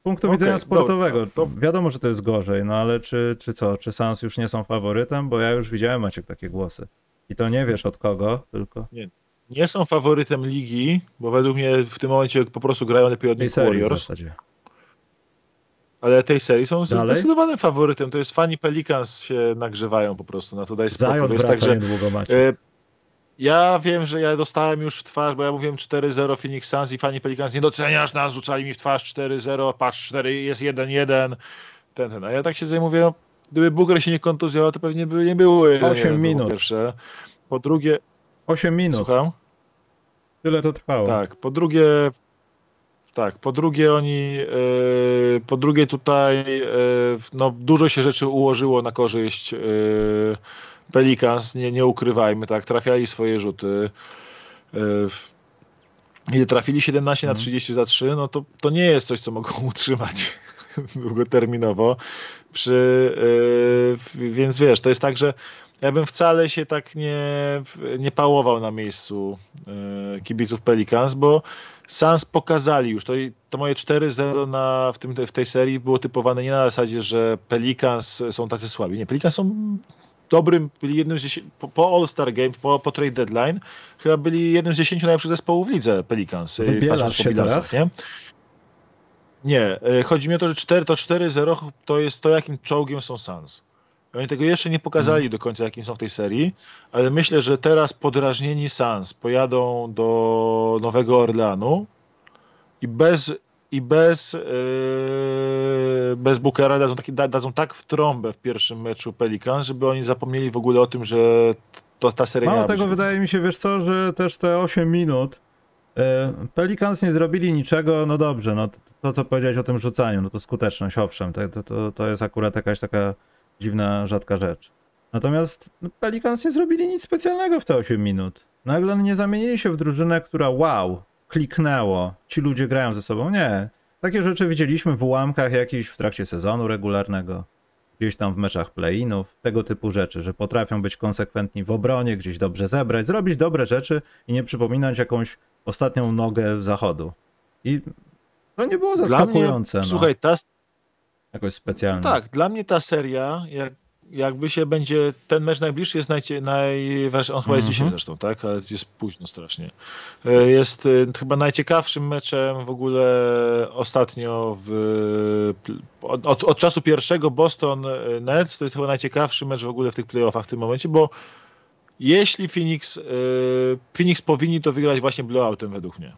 Z punktu Okej, widzenia sportowego, to- wiadomo, że to jest gorzej, no ale czy, czy co? Czy Sans już nie są faworytem? Bo ja już widziałem, Maciek, takie głosy. I to nie wiesz od kogo, tylko Nie są faworytem ligi, bo według mnie w tym momencie po prostu grają lepiej od nich Warriors. Ale tej serii są Dalej? zdecydowanym faworytem. To jest fani Pelicans się nagrzewają po prostu na to daj spokój. Zion jest tak, że niedługo, Maciek. e, ja wiem, że ja dostałem już w twarz, bo ja mówiłem 4-0 Phoenix Suns i fani Pelicans nie doceniasz nas, rzucali mi w twarz 4-0, patrz 4 jest 1-1. Ten, ten. A ja tak się zajmuję, no, gdyby Booker się nie kontuzjował, to pewnie by nie było 1-1, Osiem to minut. Po pierwsze. Po drugie, 8 minut. słucham? Tyle to trwało. Tak, po drugie, tak, po drugie oni, e, po drugie tutaj, e, no dużo się rzeczy ułożyło na korzyść e, Pelicans, nie, nie ukrywajmy, tak, trafiali swoje rzuty. Ile trafili 17 na Mhm. 30 za 3, no to, to nie jest coś, co mogą utrzymać długoterminowo. Przy, yy, więc wiesz, to jest tak, że ja bym wcale się tak nie, nie pałował na miejscu yy, kibiców Pelicans, bo Sans pokazali już, to, to moje 4-0 na, w, tym, w tej serii było typowane nie na zasadzie, że Pelicans są tacy słabi. Nie, Pelicans są dobrym, byli jednym z dziesięciu, po, po All-Star Game, po, po trade deadline, chyba byli jednym z dziesięciu najlepszych zespołów w lidze Pelicans. Wybielasz się teraz? Nie? Nie, chodzi mi o to, że 4 to 4-0 to jest to, jakim czołgiem są Suns. Oni tego jeszcze nie pokazali hmm. do końca, jakim są w tej serii, ale myślę, że teraz podrażnieni Suns pojadą do Nowego Orleanu i bez, i bez, yy, bez Bookera dadzą, taki, dadzą tak w trąbę w pierwszym meczu Pelicans, żeby oni zapomnieli w ogóle o tym, że to ta seria Mało tego, wydaje mi się, wiesz co, że też te 8 minut Pelicans nie zrobili niczego, no dobrze, no to, to co powiedziałeś o tym rzucaniu, no to skuteczność, owszem, to, to, to jest akurat jakaś taka dziwna, rzadka rzecz. Natomiast no, Pelicans nie zrobili nic specjalnego w te 8 minut. Nagle nie zamienili się w drużynę, która wow, kliknęło, ci ludzie grają ze sobą. Nie. Takie rzeczy widzieliśmy w ułamkach jakichś w trakcie sezonu regularnego, gdzieś tam w meczach play-inów, tego typu rzeczy, że potrafią być konsekwentni w obronie, gdzieś dobrze zebrać, zrobić dobre rzeczy i nie przypominać jakąś ostatnią nogę zachodu. I to nie było zaskakujące. Mnie, no. Słuchaj, ta, jakoś specjalnie. Tak, dla mnie ta seria, jak, jakby się będzie, ten mecz najbliższy jest naj, najważniejszy, on chyba jest dzisiaj mhm. zresztą, tak, ale jest późno strasznie. E, jest e, chyba najciekawszym meczem w ogóle ostatnio w, od, od czasu pierwszego Boston Nets, to jest chyba najciekawszy mecz w ogóle w tych playoffach w tym momencie, bo jeśli Phoenix, e, Phoenix powinni to wygrać właśnie blowoutem według mnie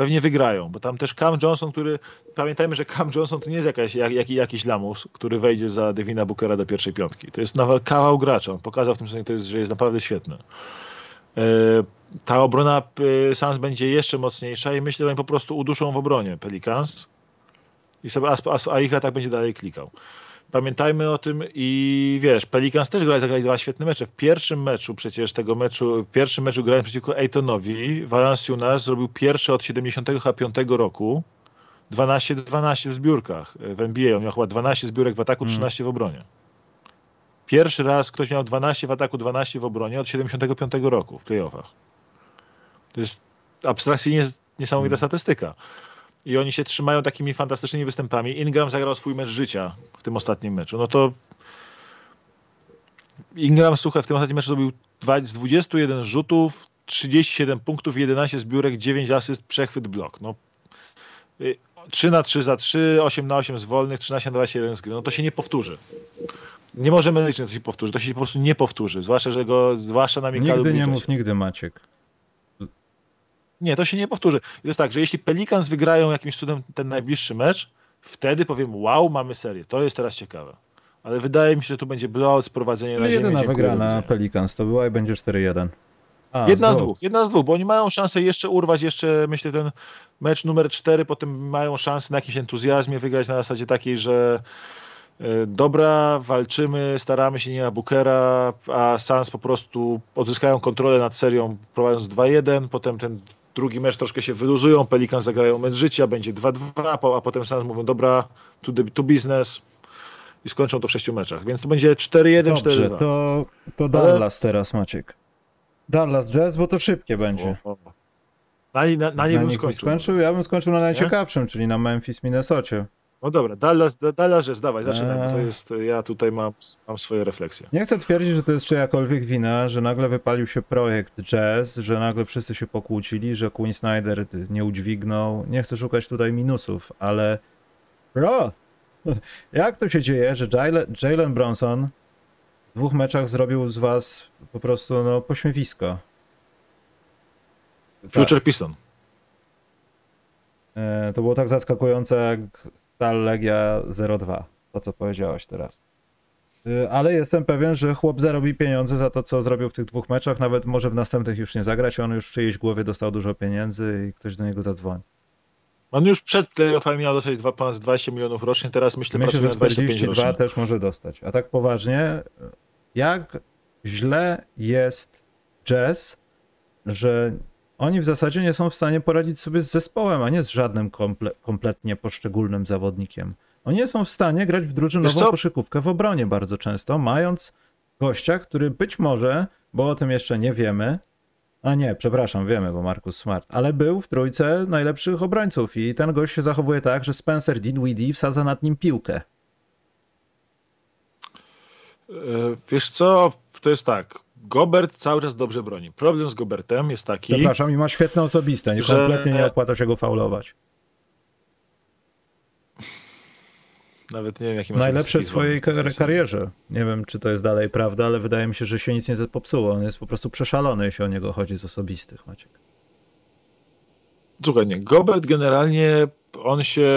pewnie wygrają, bo tam też Cam Johnson, który, pamiętajmy, że Cam Johnson to nie jest jakaś, jak, jak, jakiś lamus, który wejdzie za Devina Bookera do pierwszej piątki. To jest nawet kawał gracza, on pokazał w tym sensie, że jest naprawdę świetny. E, ta obrona e, Suns będzie jeszcze mocniejsza i myślę, że oni po prostu uduszą w obronie Pelicans i sobie, a, a, a ich będzie dalej klikał. Pamiętajmy o tym i wiesz, Pelicans też grali, zagrali dwa świetne mecze. W pierwszym meczu przecież tego meczu, w pierwszym meczu grałem przeciwko Ejtonowi. Valanciunas zrobił pierwszy od 75 roku 12-12 w zbiórkach w NBA. On miał chyba 12 zbiórek w ataku, 13 mm. w obronie. Pierwszy raz ktoś miał 12 w ataku, 12 w obronie od 75 roku w playoffach. To jest abstrakcyjnie niesamowita mm. statystyka i oni się trzymają takimi fantastycznymi występami. Ingram zagrał swój mecz życia w tym ostatnim meczu. No to Ingram, słuchaj, w tym ostatnim meczu zrobił z 21 rzutów, 37 punktów, 11 zbiórek, 9 asyst, przechwyt, blok. No, 3 y, na 3 za 3, 8 na 8 z wolnych, 13 na 21 z gry. No to się nie powtórzy. Nie możemy liczyć, że to się powtórzy. To się po prostu nie powtórzy. Zwłaszcza, że go, zwłaszcza na Mikalu Nigdy nie mów nigdy, Maciek. Nie, to się nie powtórzy. I to jest tak, że jeśli Pelicans wygrają jakimś cudem ten najbliższy mecz, wtedy powiem, wow, mamy serię. To jest teraz ciekawe. Ale wydaje mi się, że tu będzie blowout, sprowadzenie na ziemię. Jedyna wygrana Pelicans to była i będzie 4-1. A, jedna z dwóch, jedna z dwóch, bo oni mają szansę jeszcze urwać jeszcze, myślę, ten mecz numer 4, potem mają szansę na jakimś entuzjazmie wygrać na zasadzie takiej, że e, dobra, walczymy, staramy się nie na Bookera, a Suns po prostu odzyskają kontrolę nad serią prowadząc 2-1, potem ten drugi mecz troszkę się wyluzują, Pelikan zagrają mecz życia, będzie 2-2, a potem Suns mówią, dobra, to, the, to business i skończą to w sześciu meczach. Więc to będzie 4-1, 4-2. to, to Dallas Ale... teraz, Maciek. Dallas Jazz, bo to szybkie będzie. O, o. Na, na, na nie bym skończył. skończył. Ja bym skończył na najciekawszym, nie? czyli na Memphis, Minnesocie. No dobra, Dallas, Dallas jest, dawaj, zaczynaj, bo to eee. jest, ja tutaj mam, mam swoje refleksje. Nie chcę twierdzić, że to jest czyjakolwiek wina, że nagle wypalił się projekt Jazz, że nagle wszyscy się pokłócili, że Queen Snyder nie udźwignął. Nie chcę szukać tutaj minusów, ale bro, jak to się dzieje, że Jalen Bronson w dwóch meczach zrobił z was po prostu no, pośmiewisko? Future tak. Piston. E, to było tak zaskakujące jak Stal Legia 02, to co powiedziałeś teraz. Y, ale jestem pewien, że chłop zarobi pieniądze za to, co zrobił w tych dwóch meczach. Nawet może w następnych już nie zagrać. On już w czyjejś głowie dostał dużo pieniędzy i ktoś do niego zadzwoni. On już przed playoffami miał dostać ponad 20 milionów rocznie, teraz myślę, myślę że 42 też może dostać. A tak poważnie, jak źle jest jazz, że oni w zasadzie nie są w stanie poradzić sobie z zespołem, a nie z żadnym komple kompletnie poszczególnym zawodnikiem. Oni nie są w stanie grać w drużynową koszykówkę w obronie bardzo często, mając gościa, który być może, bo o tym jeszcze nie wiemy, a nie, przepraszam, wiemy, bo Markus Smart, ale był w trójce najlepszych obrońców i ten gość się zachowuje tak, że Spencer Dinwiddie wsadza nad nim piłkę. E, Wiesz co, to jest tak. Gobert cały czas dobrze broni. Problem z Gobertem jest taki, Przepraszam, i ma świetne osobiste, nie Że- kompletnie nie opłaca się go faulować. nawet nie wiem jaki Najlepsze w swojej kar- karierze. Nie wiem, czy to jest dalej prawda, ale wydaje mi się, że się nic nie popsuło. On jest po prostu przeszalony, jeśli o niego chodzi z osobistych, Maciek. Słuchaj, nie. Gobert generalnie, on się.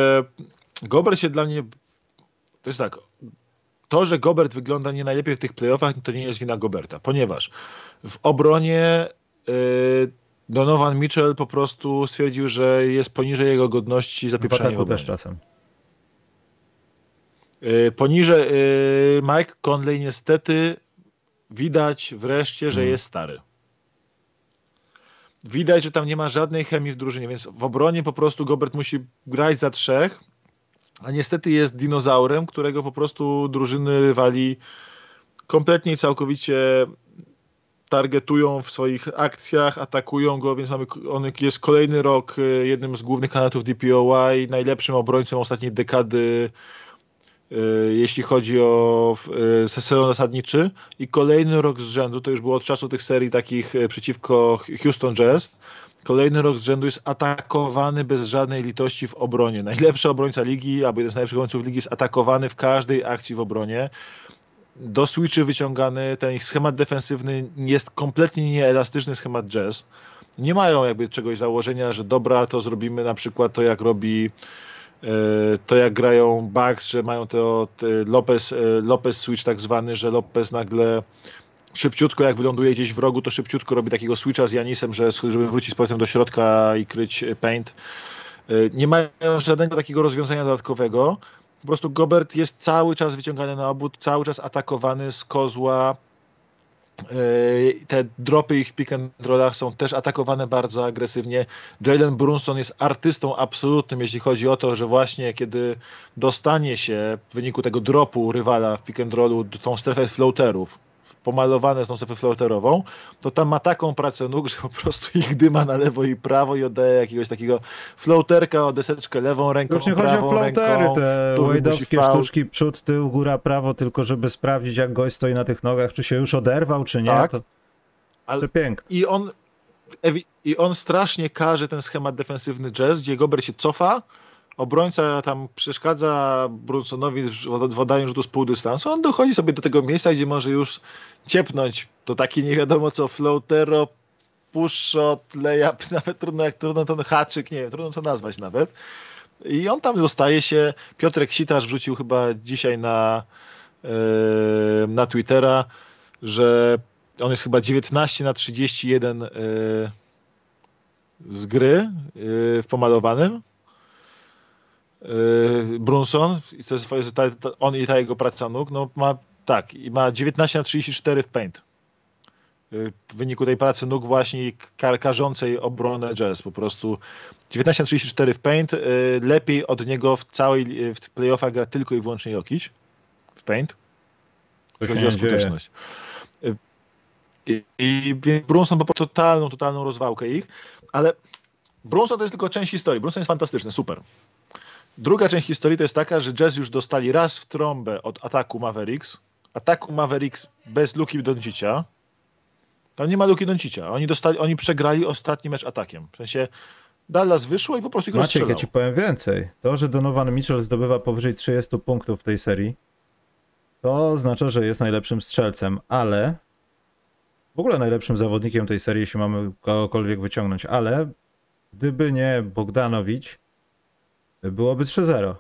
Gobert się dla mnie. To jest tak. To, że Gobert wygląda nie najlepiej w tych playoffach, to nie jest wina Goberta, ponieważ w obronie yy, Donovan Mitchell po prostu stwierdził, że jest poniżej jego godności W zapieprzania w też czasem. Yy, poniżej yy, Mike Conley niestety widać wreszcie, że Mm. jest stary. Widać, że tam nie ma żadnej chemii w drużynie, więc w obronie po prostu Gobert musi grać za trzech, a niestety jest dinozaurem, którego po prostu drużyny rywali kompletnie i całkowicie targetują w swoich akcjach, atakują go, więc mamy, on jest kolejny rok y, jednym z głównych kandydatów DPOY, najlepszym obrońcą ostatniej dekady, y, jeśli chodzi o y, sezon zasadniczy. I kolejny rok z rzędu, to już było od czasu tych serii takich przeciwko Houston Jazz, kolejny rok z rzędu jest atakowany bez żadnej litości w obronie. Najlepszy obrońca ligi, albo jeden z najlepszych obrońców ligi jest atakowany w każdej akcji w obronie. Do switchy wyciągany, ten ich schemat defensywny jest kompletnie nieelastyczny schemat jazz. Nie mają jakby czegoś założenia, że dobra, to zrobimy na przykład to jak robi e, to jak grają Bucks, że mają to Lopez, e, Lopez switch tak zwany, że Lopez nagle szybciutko jak wyląduje gdzieś w rogu, to szybciutko robi takiego switcha z Janisem, że, żeby wrócić z powrotem do środka i kryć e, paint. E, Nie mają żadnego takiego rozwiązania dodatkowego. Po prostu Gobert jest cały czas wyciągany na obwód, cały czas atakowany z kozła. E, Te dropy ich w pick and rollach są też atakowane bardzo agresywnie. Jalen Brunson jest artystą absolutnym, jeśli chodzi o to, że właśnie kiedy dostanie się w wyniku tego dropu rywala w pick and rollu tą strefę floaterów, pomalowane tą strefę floaterową, to tam ma taką pracę nóg, że po prostu ich dyma na lewo i prawo i oddaje jakiegoś takiego floaterka o deseczkę lewą ręką, Już nie chodzi o flautery, ręką. te faul. sztuczki przód, tył, góra, prawo, tylko żeby sprawdzić, jak gość stoi na tych nogach, czy się już oderwał, czy nie. Tak. To Ale- przepiękne. I on, I on strasznie każe ten schemat defensywny jazz, gdzie Gober się cofa, obrońca tam przeszkadza Brunsonowi z odwodaniem rzutu z pół dystansu, on dochodzi sobie do tego miejsca, gdzie może już ciepnąć. To taki nie wiadomo co, floatero, push shot, layup, nawet trudno jak trudno ten haczyk, nie wiem, trudno to nazwać nawet. I on tam dostaje się, Piotrek Sitarz wrzucił chyba dzisiaj na, yy, na Twittera, że on jest chyba 19 na 31 yy, z gry yy, w pomalowanym. Yy, Brunson, i to jest ta, ta, on i ta jego praca nóg, no ma tak, i ma 19 na 34 w paint. Yy, W wyniku tej pracy nóg właśnie kar, karzącej obronę jazz po prostu 19 na 34 w paint. Yy, Lepiej od niego w całej w playoffach gra tylko i wyłącznie Jokic w paint. Chodzi o skuteczność. I, i Brunson po prostu totalną, totalną rozwałkę ich, ale Brunson to jest tylko część historii. Brunson jest fantastyczny, super. Druga część historii to jest taka, że Jazz już dostali raz w trąbę od ataku Mavericks. Ataku Mavericks bez Luki Doncicia. Tam nie ma Luki Doncicia. Oni, dostali, oni przegrali ostatni mecz atakiem. W sensie Dallas wyszło i po prostu ich Maciek, ja rozstrzelało. ci powiem więcej. To, że Donovan Mitchell zdobywa powyżej 30 punktów w tej serii, to oznacza, że jest najlepszym strzelcem, ale w ogóle najlepszym zawodnikiem tej serii, jeśli mamy kogokolwiek wyciągnąć, ale gdyby nie Bogdanowicz, byłoby 3-0.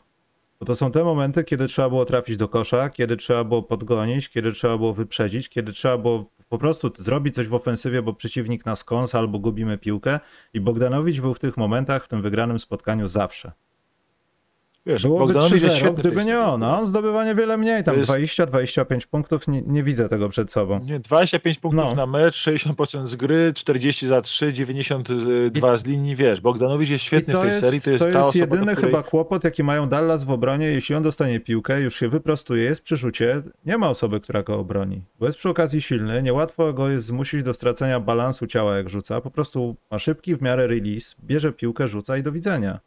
Bo to są te momenty, kiedy trzeba było trafić do kosza, kiedy trzeba było podgonić, kiedy trzeba było wyprzedzić, kiedy trzeba było po prostu zrobić coś w ofensywie, bo przeciwnik nas kąsa albo gubimy piłkę. I Bogdanowicz był w tych momentach, w tym wygranym spotkaniu zawsze. Wiesz, Byłoby jest 3-0, świetny w tej gdyby nie serii. on. A on zdobywa niewiele mniej, tam To jest- 20-25 punktów, nie, nie widzę tego przed sobą. Nie, 25 punktów No. na mecz, 60% z gry, 40 za 3, 92 z linii, wiesz. Bogdanowicz jest świetny I w tej serii, to jest ta osoba, jedyny której... chyba kłopot, jaki mają Dallas w obronie. Jeśli on dostanie piłkę, już się wyprostuje, jest przy rzucie, nie ma osoby, która go obroni. Bo jest przy okazji silny, niełatwo go jest zmusić do stracenia balansu ciała, jak rzuca. Po prostu ma szybki w miarę release, bierze piłkę, rzuca i do widzenia.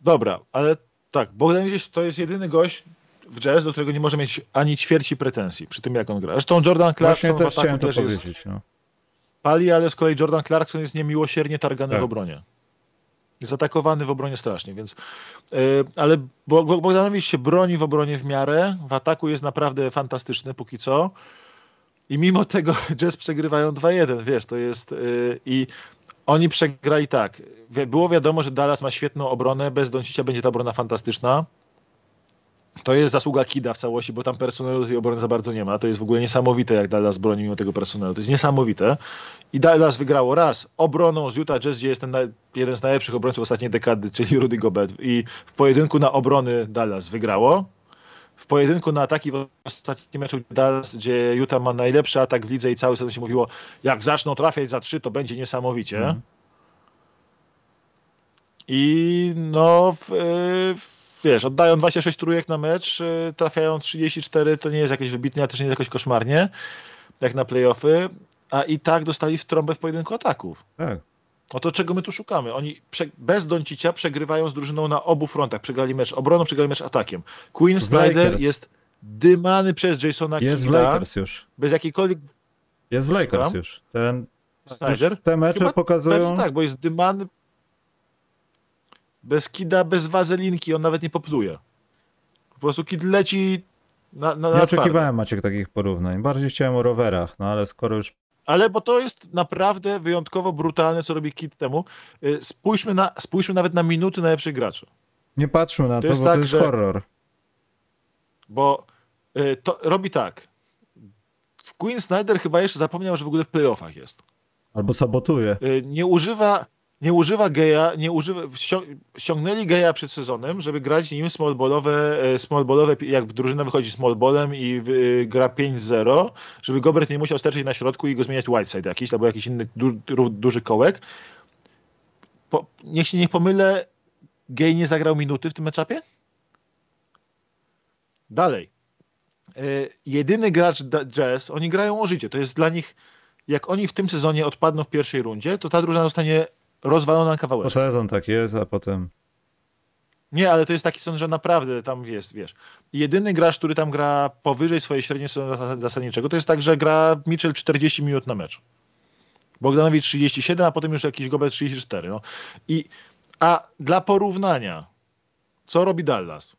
Dobra, ale tak, Bogdanowicz to jest jedyny gość w jazz, do którego nie może mieć ani ćwierci pretensji przy tym, jak on gra. Zresztą Jordan Właśnie Clarkson w też ataku chciałem to jest. No. pali, ale z kolei Jordan Clarkson jest niemiłosiernie targany Tak. w obronie. Jest atakowany w obronie strasznie, więc. Yy, ale Bo- Bo- Bogdanowicz się broni w obronie w miarę. W ataku jest naprawdę fantastyczny póki co. I mimo tego Jazz przegrywają 2-1, wiesz, to jest. Yy, I oni przegrali tak. Było wiadomo, że Dallas ma świetną obronę, bez Doncicia będzie ta obrona fantastyczna. To jest zasługa Kida w całości, bo tam personelu tej obrony za bardzo nie ma. To jest w ogóle niesamowite, jak Dallas broni mimo tego personelu. To jest niesamowite. I Dallas wygrało raz obroną z Utah Jazz, gdzie jest ten jeden z najlepszych obrońców ostatniej dekady, czyli Rudy Gobert. I w pojedynku na obrony Dallas wygrało. W pojedynku na ataki w ostatnim meczu Dallas, gdzie Utah ma najlepszy atak w lidze i cały sezon się mówiło, jak zaczną trafiać za trzy, to będzie niesamowicie. Mhm. I no, w, w, wiesz, oddają 26 trójek na mecz, y, trafiają 34, to nie jest jakieś wybitnie, a też nie jest jakoś koszmarnie, jak na playoffy, a i tak dostali w trąbę w pojedynku ataków. Tak. No to czego my tu szukamy? Oni bez Doncicia przegrywają z drużyną na obu frontach. Przegrali mecz obroną, przegrali mecz atakiem. Queen Snyder jest dymany przez Jasona Jest w Lakers już. bez jakiejkolwiek... Jest w Lakers już. Ten, Snyder? już te mecze Chyba pokazują... Tak, bo jest dymany bez Kida, bez wazelinki, on nawet nie popluje. Po prostu Kid leci na, na, Nie na oczekiwałem Maciek takich porównań. Bardziej chciałem o rowerach, no ale skoro już Ale bo to jest naprawdę wyjątkowo brutalne, co robi Kid temu. Y, Spójrzmy, na, spójrzmy nawet na minuty najlepszych graczy. nie patrzmy na to, jest bo to tak, jest że- horror. Bo y, to robi tak. W Queen Snyder chyba jeszcze zapomniał, że w ogóle w playoffach jest. Albo sabotuje. Y, Nie używa, nie używa geja, nie używa, ścią- ściągnęli geja przed sezonem, żeby grać nim smallballowe, e, smallballowe jak drużyna wychodzi smallballem i y, gra 5-0, żeby Gobert nie musiał sterczyć na środku i go zmieniać whiteside jakiś, albo jakiś inny du, du, duży kołek. Po, niech się nie pomylę, gej nie zagrał minuty w tym meczapie? Dalej. Y, jedyny gracz Jazz, oni grają o życie. To jest dla nich, jak oni w tym sezonie odpadną w pierwszej rundzie, to ta drużyna zostanie rozwalona na Po kawałek. sezon tak jest, a potem... Nie, ale to jest taki sąd, że naprawdę tam jest, wiesz. Jedyny gracz, który tam gra powyżej swojej średniej sezonu zas- zasadniczego, to jest tak, że gra Mitchell 40 minut na mecz. Bogdanowicz 37, a potem już jakiś Gobert 34. No. I, a dla porównania, co robi Dallas?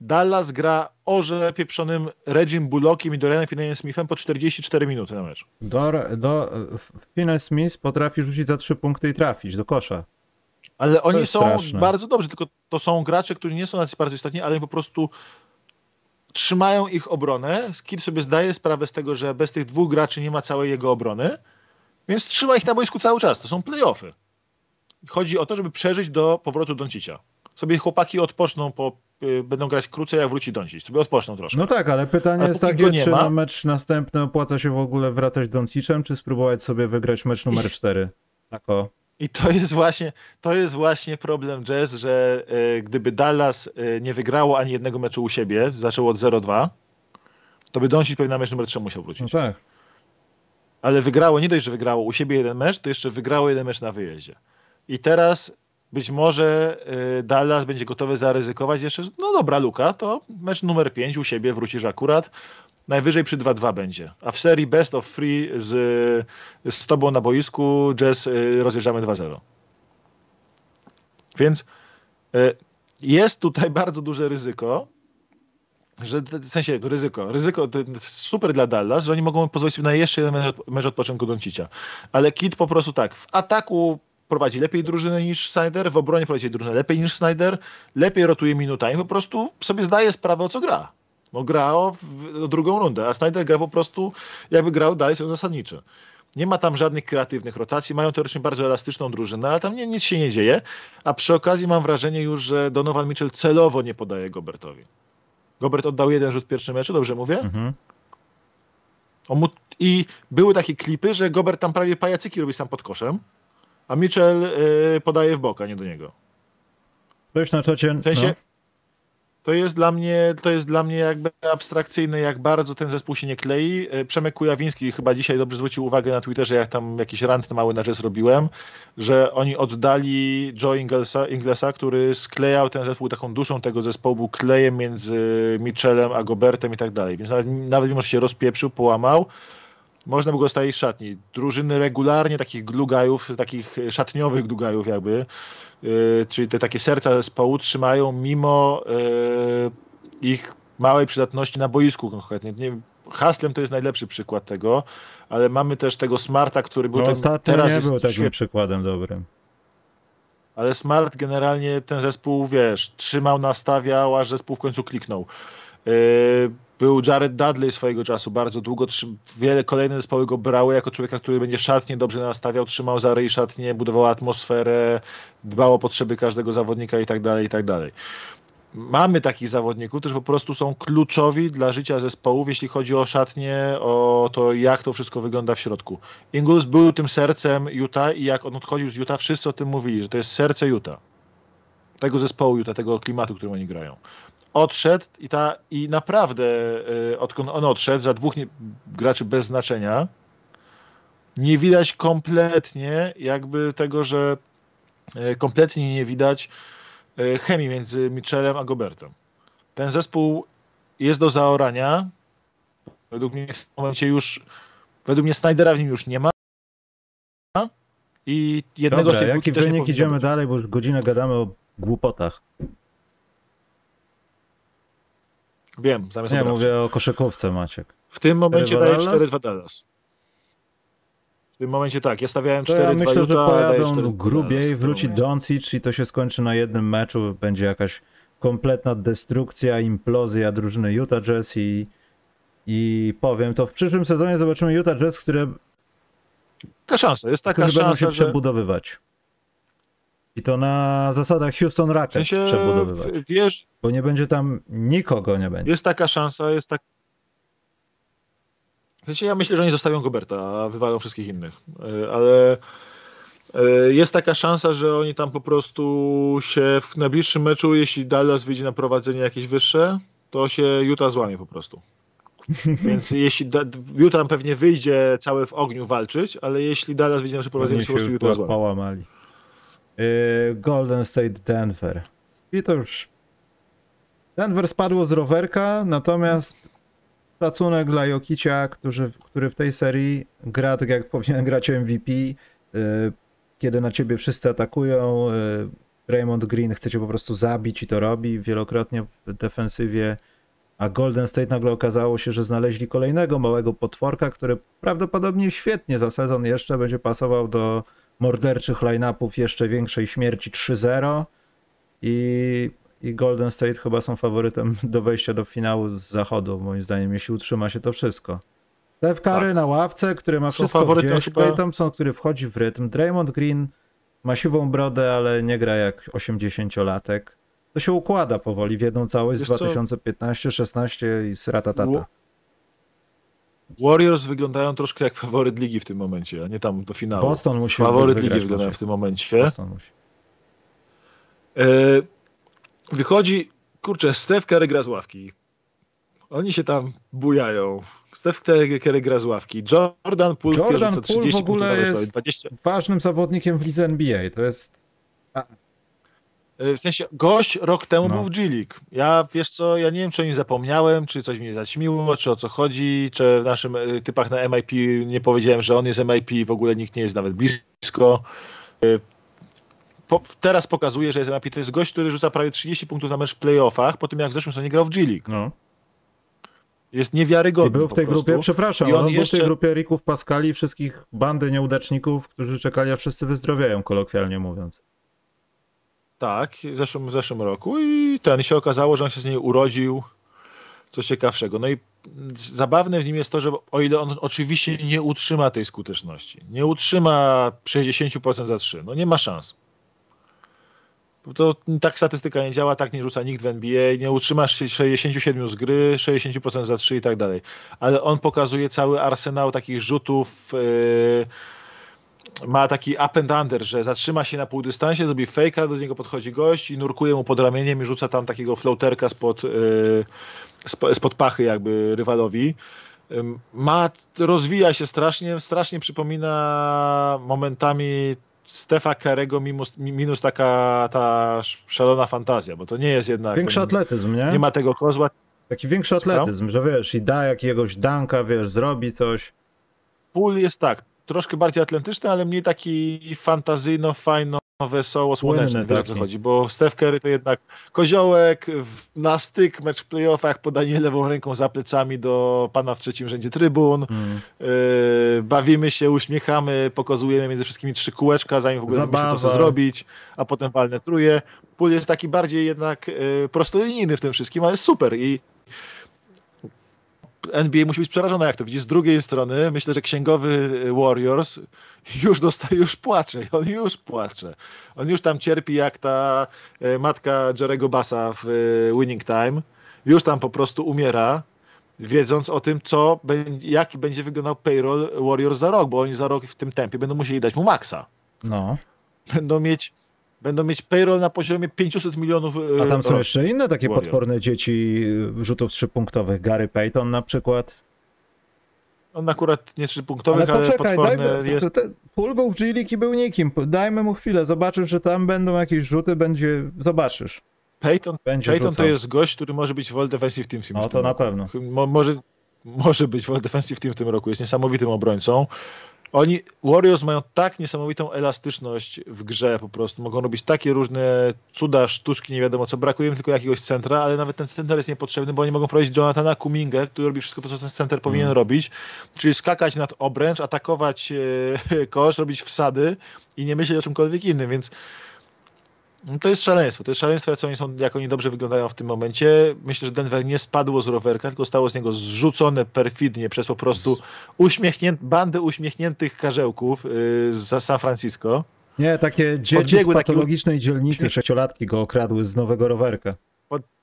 Dallas gra orze pieprzonym Regim Bullockiem i Dorianem Finney-Smithem po 44 minuty na mecz. Do, do, Finney Smith potrafi rzucić za trzy punkty i trafić do kosza. Ale oni są straszne. bardzo dobrzy, tylko to są gracze, którzy nie są bardzo istotni, ale po prostu trzymają ich obronę. Kid sobie zdaje sprawę z tego, że bez tych dwóch graczy nie ma całej jego obrony, więc trzyma ich na boisku cały czas. To są playoffy. Chodzi o to, żeby przeżyć do powrotu Doncicia. Sobie chłopaki odpoczną, po, będą grać krócej, jak wróci Doncic. Sobie odpoczną troszkę. No tak, ale pytanie Ale jest takie, czy ma- na mecz następny opłaca się w ogóle wracać Doncicem, czy spróbować sobie wygrać mecz numer 4? Tak o. I to jest właśnie, to jest właśnie problem Jazz, że e, gdyby Dallas e, nie wygrało ani jednego meczu u siebie, zaczęło od 0-2, to by Doncic pewnie na mecz numer 3 musiał wrócić. No tak. Ale wygrało, nie dość, że wygrało u siebie jeden mecz, to jeszcze wygrało jeden mecz na wyjeździe. I teraz być może e, Dallas będzie gotowy zaryzykować jeszcze, że no dobra Luka, to mecz numer 5 u siebie wrócisz akurat, najwyżej przy 2-2 będzie. A w serii best of three z, z tobą na boisku Jazz e, rozjeżdżamy 2-0. Więc e, jest tutaj bardzo duże ryzyko, że w sensie ryzyko, ryzyko super dla Dallas, że oni mogą pozwolić sobie na jeszcze jeden mecz, od- mecz odpoczynku Doncicia. Ale Kid po prostu tak, w ataku prowadzi lepiej drużynę niż Snyder, w obronie prowadzi drużynę lepiej niż Snyder, lepiej rotuje minutami, po prostu sobie zdaje sprawę o co gra. Bo gra o, w, o drugą rundę, a Snyder gra po prostu jakby grał dalej sezon zasadniczy. Nie ma tam żadnych kreatywnych rotacji. Mają teoretycznie bardzo elastyczną drużynę, ale tam nie, nic się nie dzieje. A przy okazji mam wrażenie już, że Donovan Mitchell celowo nie podaje Gobertowi. Gobert oddał jeden rzut w pierwszym meczu, dobrze mówię? Mhm. I były takie klipy, że Gobert tam prawie pajacyki robi sam pod koszem, a Mitchell yy, podaje w bok, a nie do niego. Ktoś na czacie... W sensie, no. to jest dla mnie, to jest dla mnie jakby abstrakcyjne, jak bardzo ten zespół się nie klei. E, Przemek Kujawiński chyba dzisiaj dobrze zwrócił uwagę na Twitterze, jak tam jakiś rant mały na rzecz robiłem, że oni oddali Joe Inglesa, Inglesa, który sklejał ten zespół, taką duszą tego zespołu, był klejem między Mitchellem a Gobertem i tak dalej. Więc nawet, nawet mimo, że się rozpieprzył, połamał, można by go stawić w szatni. Drużyny regularnie takich glugajów, takich szatniowych glugajów jakby, yy, czyli te takie serca zespołu trzymają mimo yy, ich małej przydatności na boisku konkretnie. Nie, Haslem to jest najlepszy przykład tego, ale mamy też tego Smarta, który był No, teraz nie jest był takim świetny. przykładem dobrym. Ale Smart generalnie ten zespół, wiesz, trzymał, nastawiał, aż zespół w końcu kliknął. Yy, Był Jared Dudley swojego czasu, bardzo długo, wiele kolejne zespoły go brały jako człowieka, który będzie szatnie dobrze nastawiał, trzymał za ryj szatnie, budował atmosferę, dbał o potrzeby każdego zawodnika i tak dalej, i tak dalej. Mamy takich zawodników, którzy po prostu są kluczowi dla życia zespołów, jeśli chodzi o szatnie, o to, jak to wszystko wygląda w środku. Ingles był tym sercem Utah i jak on odchodził z Utah, wszyscy o tym mówili, że to jest serce Utah. Tego zespołu Utah, tego klimatu, którym oni grają. Odszedł i, ta, i naprawdę, y, odkąd on odszedł, za dwóch nie, graczy bez znaczenia, nie widać kompletnie jakby tego, że y, kompletnie nie widać y, chemii między Mitchellem a Gobertem. Ten zespół jest do zaorania. Według mnie w tym momencie już, według mnie Snydera w nim już nie ma. I jednego Dobra, z tych jaki wynik idziemy być. dalej, bo już godzinę gadamy o głupotach. Wiem, zamiast Nie, obrawcy. mówię o koszykówce, Maciek. W tym momencie 4-2 daję Dallas? 4-2 Dallas. W tym momencie tak, ja stawiałem 4-2 To ja myślę, że Utah, pojadą 4-2 Dallas grubiej, tym wróci. Doncic i to się skończy na jednym meczu. Będzie jakaś kompletna destrukcja, implozja drużyny Utah Jazz i, i powiem to, w przyszłym sezonie zobaczymy Utah Jazz, które, Taka szansa, jest taka którzy będą szansa, się że przebudowywać. I to na zasadach Houston w Rockets sensie, przebudowywać. w- wiesz, Bo nie będzie tam nikogo, nie będzie. jest taka szansa, jest tak Wiecie, ja myślę, że oni zostawią Goberta, a wywalą wszystkich innych, E, ale e, jest taka szansa, że oni tam po prostu się w najbliższym meczu, jeśli Dallas wyjdzie na prowadzenie jakieś wyższe, to się Utah złamie po prostu. Więc jeśli da, Utah pewnie wyjdzie całe w ogniu walczyć, ale jeśli Dallas wyjdzie na przeprowadzenie, to się po prostu Utah złamie. połamali. Yy, Golden State Denver. I to już. Denver spadło z rowerka, natomiast szacunek dla Jokicia, który, który w tej serii gra tak jak powinien grać MVP. Yy, kiedy na ciebie wszyscy atakują, yy, Raymond Green chce cię po prostu zabić i to robi wielokrotnie w defensywie. A Golden State nagle okazało się, że znaleźli kolejnego małego potworka, który prawdopodobnie świetnie za sezon jeszcze będzie pasował do morderczych line-upów jeszcze większej śmierci 3-0 i, i Golden State chyba są faworytem do wejścia do finału z zachodu, moim zdaniem, jeśli utrzyma się to wszystko. Steph Curry Tak. na ławce, który ma wszystko gdzieś, chyba- Klay Thompson, który wchodzi w rytm, Draymond Green ma siwą brodę, ale nie gra jak 80-latek. To się układa powoli w jedną całość z Wiesz co? 2015-16 i sratatata. Warriors wyglądają troszkę jak faworyt ligi w tym momencie, a nie tam do finału. Boston musi faworyt ligi wyglądają w tym momencie. Boston musi. E, wychodzi, kurczę, Steph Curry gra z ławki. Oni się tam bujają. Steph Curry gra z ławki. Jordan Poole Jordan Poole w 30 ogóle jest- jest... 20. Ważnym zawodnikiem w lidze NBA, to jest E, W sensie, gość rok temu No. był w G League. Ja, wiesz co, ja nie wiem, czy o nim zapomniałem, czy coś mnie zaćmiło, czy o co chodzi, czy w naszym e, typach na MIP nie powiedziałem, że on jest MIP, w ogóle nikt nie jest nawet blisko. E, Po, teraz pokazuje, że jest MIP. To jest gość, który rzuca prawie 30 punktów na mecz w playoffach, po tym jak w zeszłym sezonie grał w G League. no. Jest niewiarygodny I był w tej grupie, przepraszam, I on, on był w tej grupie Rików Pascali, wszystkich bandy nieudaczników, którzy czekali, a wszyscy wyzdrowieją, kolokwialnie mówiąc. Tak, w zeszłym, w zeszłym roku i ten się okazało, że on się z niej urodził. coś ciekawszego. No i zabawne w nim jest to, że o ile on oczywiście nie utrzyma tej skuteczności, nie utrzyma 60% za 3, no nie ma szans. To tak statystyka nie działa, tak nie rzuca nikt w NBA, nie utrzymasz 67 z gry, 60% za 3 i tak dalej. Ale on pokazuje cały arsenał takich rzutów, yy, ma taki up and under, że zatrzyma się na półdystansie, zrobi fejka, do niego podchodzi gość i nurkuje mu pod ramieniem i rzuca tam takiego floaterka spod, yy, spod pachy jakby rywalowi. Ma, rozwija się strasznie, strasznie przypomina momentami Stefa Karego minus, minus taka ta szalona fantazja, bo to nie jest jednak... Większy ten, atletyzm, nie? Nie ma tego kozła. Taki większy atletyzm, że wiesz, i da jakiegoś danka, wiesz, zrobi coś. Pól jest tak, troszkę bardziej atletyczny, ale mniej taki fantazyjno, fajno wesoło, słoneczny, o co chodzi, bo Steph Curry to jednak koziołek, na styk, mecz w playoffach, podanie lewą ręką za plecami do pana w trzecim rzędzie trybun, mm. yy, bawimy się, uśmiechamy, pokazujemy między wszystkimi trzy kółeczka, zanim w ogóle Zabawa. myślę, co zrobić, a potem walne truje. Pól jest taki bardziej jednak yy, prostolinijny w tym wszystkim, ale super i NBA musi być przerażona, jak to widzi. Z drugiej strony myślę, że księgowy Warriors już dostaje, już płacze, on już płacze. On już tam cierpi jak ta e, matka Jerego Bassa w e, Winning Time. Już tam po prostu umiera, wiedząc o tym, co, jaki będzie wyglądał payroll Warriors za rok, bo oni za rok w tym tempie będą musieli dać mu maksa. No. Będą mieć będą mieć payroll na poziomie 500 milionów. E, A tam są jeszcze inne takie potworne dzieci rzutów trzypunktowych. Gary Payton na przykład. On akurat nie trzypunktowych, ale, poczekaj, ale potworny dajmy, jest. Był w G i był nikim. Dajmy mu chwilę, zobaczysz, że tam będą jakieś rzuty, będzie, zobaczysz. Payton, będzie Payton to jest gość, który może być w All Defensive Team w tym O, to na pewno. Mo, może, może być w All Defensive Team w tym roku. Jest niesamowitym obrońcą. Oni, Warriors mają tak niesamowitą elastyczność w grze po prostu. Mogą robić takie różne cuda, sztuczki, nie wiadomo co. Brakuje im tylko jakiegoś centra, ale nawet ten center jest niepotrzebny, bo oni mogą prowadzić Jonathana Kumingę, który robi wszystko to, co ten center powinien mm. robić. Czyli skakać nad obręcz, atakować e, kosz, robić wsady i nie myśleć o czymkolwiek innym, więc no to jest szaleństwo. To jest szaleństwo, jak oni, są, jak oni dobrze wyglądają w tym momencie. Myślę, że Denver nie spadło z rowerka, tylko stało z niego zrzucone perfidnie przez po prostu uśmiechnię, bandę uśmiechniętych karzełków yy, z San Francisco. Nie, takie dzieci z patologicznej taki... dzielnicy, sześciolatki go okradły z nowego rowerka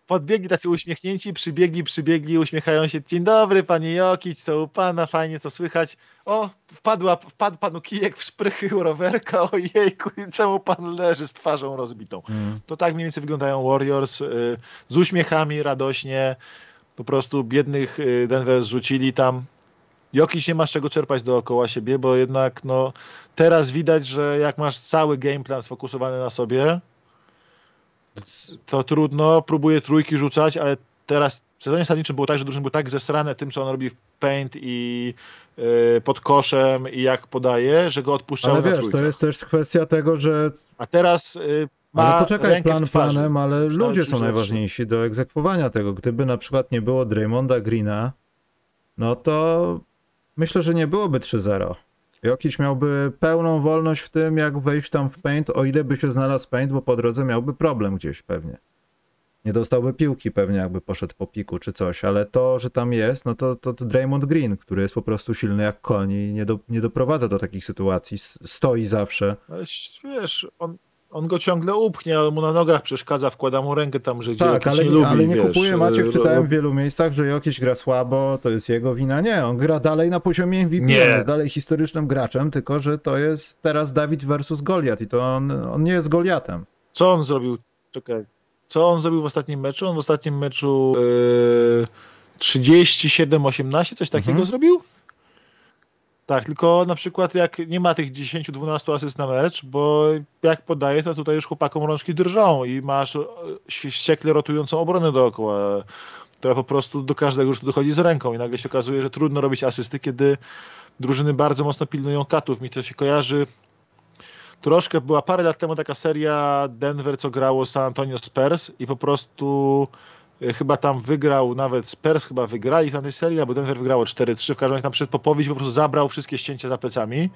podbiegli tacy uśmiechnięci, przybiegli, przybiegli, uśmiechają się. Dzień dobry, panie Jokic, co u pana, fajnie, co słychać. O, wpadła, wpadł panu kijek w szprychy rowerka, ojejku, czemu pan leży z twarzą rozbitą. Mm. To tak mniej więcej wyglądają Warriors, y, z uśmiechami, radośnie. Po prostu biednych y, Denver zrzucili tam. Jokic nie masz czego czerpać dookoła siebie, bo jednak no, teraz widać, że jak masz cały game plan sfokusowany na sobie, to trudno, próbuje trójki rzucać, ale teraz w sezonie zasadniczym było tak, że drużyny były tak zesrane tym, co on robi w paint i yy, pod koszem i jak podaje, że go odpuszczały Ale wiesz, to jest też kwestia tego, że... A teraz yy, ma Ale poczekaj, plan planem, ale ludzie są najważniejsi do egzekwowania tego. Gdyby na przykład nie było Draymonda Greena, no to myślę, że nie byłoby 3-0. Jokic miałby pełną wolność w tym, jak wejść tam w paint, o ile by się znalazł paint, bo po drodze miałby problem gdzieś pewnie. Nie dostałby piłki pewnie, jakby poszedł po piku czy coś, ale to, że tam jest, no to, to, to Draymond Green, który jest po prostu silny jak koń i nie, do, nie doprowadza do takich sytuacji, stoi zawsze. Ale wiesz, on, on go ciągle upchnie, ale mu na nogach przeszkadza, wkłada mu rękę tam, że gdzie tak, ale, nie lubi, ale nie wiesz, kupuje Maciek, czytałem w wielu miejscach, że Jokic gra słabo, to jest jego wina. Nie, on gra dalej na poziomie MVP, nie. on jest dalej historycznym graczem, tylko że to jest teraz Dawid versus Goliat i to on, on nie jest Goliatem. Co on zrobił? Czekaj. Co on zrobił w ostatnim meczu? On w ostatnim meczu yy, 37-18, coś takiego mhm. zrobił? Tak, tylko na przykład jak nie ma tych 10-12 asyst na mecz, bo jak podaje, to tutaj już chłopakom rączki drżą i masz e, ściekle rotującą obronę dookoła, która po prostu do każdego już dochodzi z ręką i nagle się okazuje, że trudno robić asysty, kiedy drużyny bardzo mocno pilnują katów. Mi to się kojarzy troszkę, była parę lat temu taka seria Denver, co grało San Antonio Spurs i po prostu chyba tam wygrał, nawet Spurs chyba wygrali w tej serii, albo Denver wygrało 4-3, w każdym razie tam przed Popowicz po prostu zabrał wszystkie ścięcia za plecami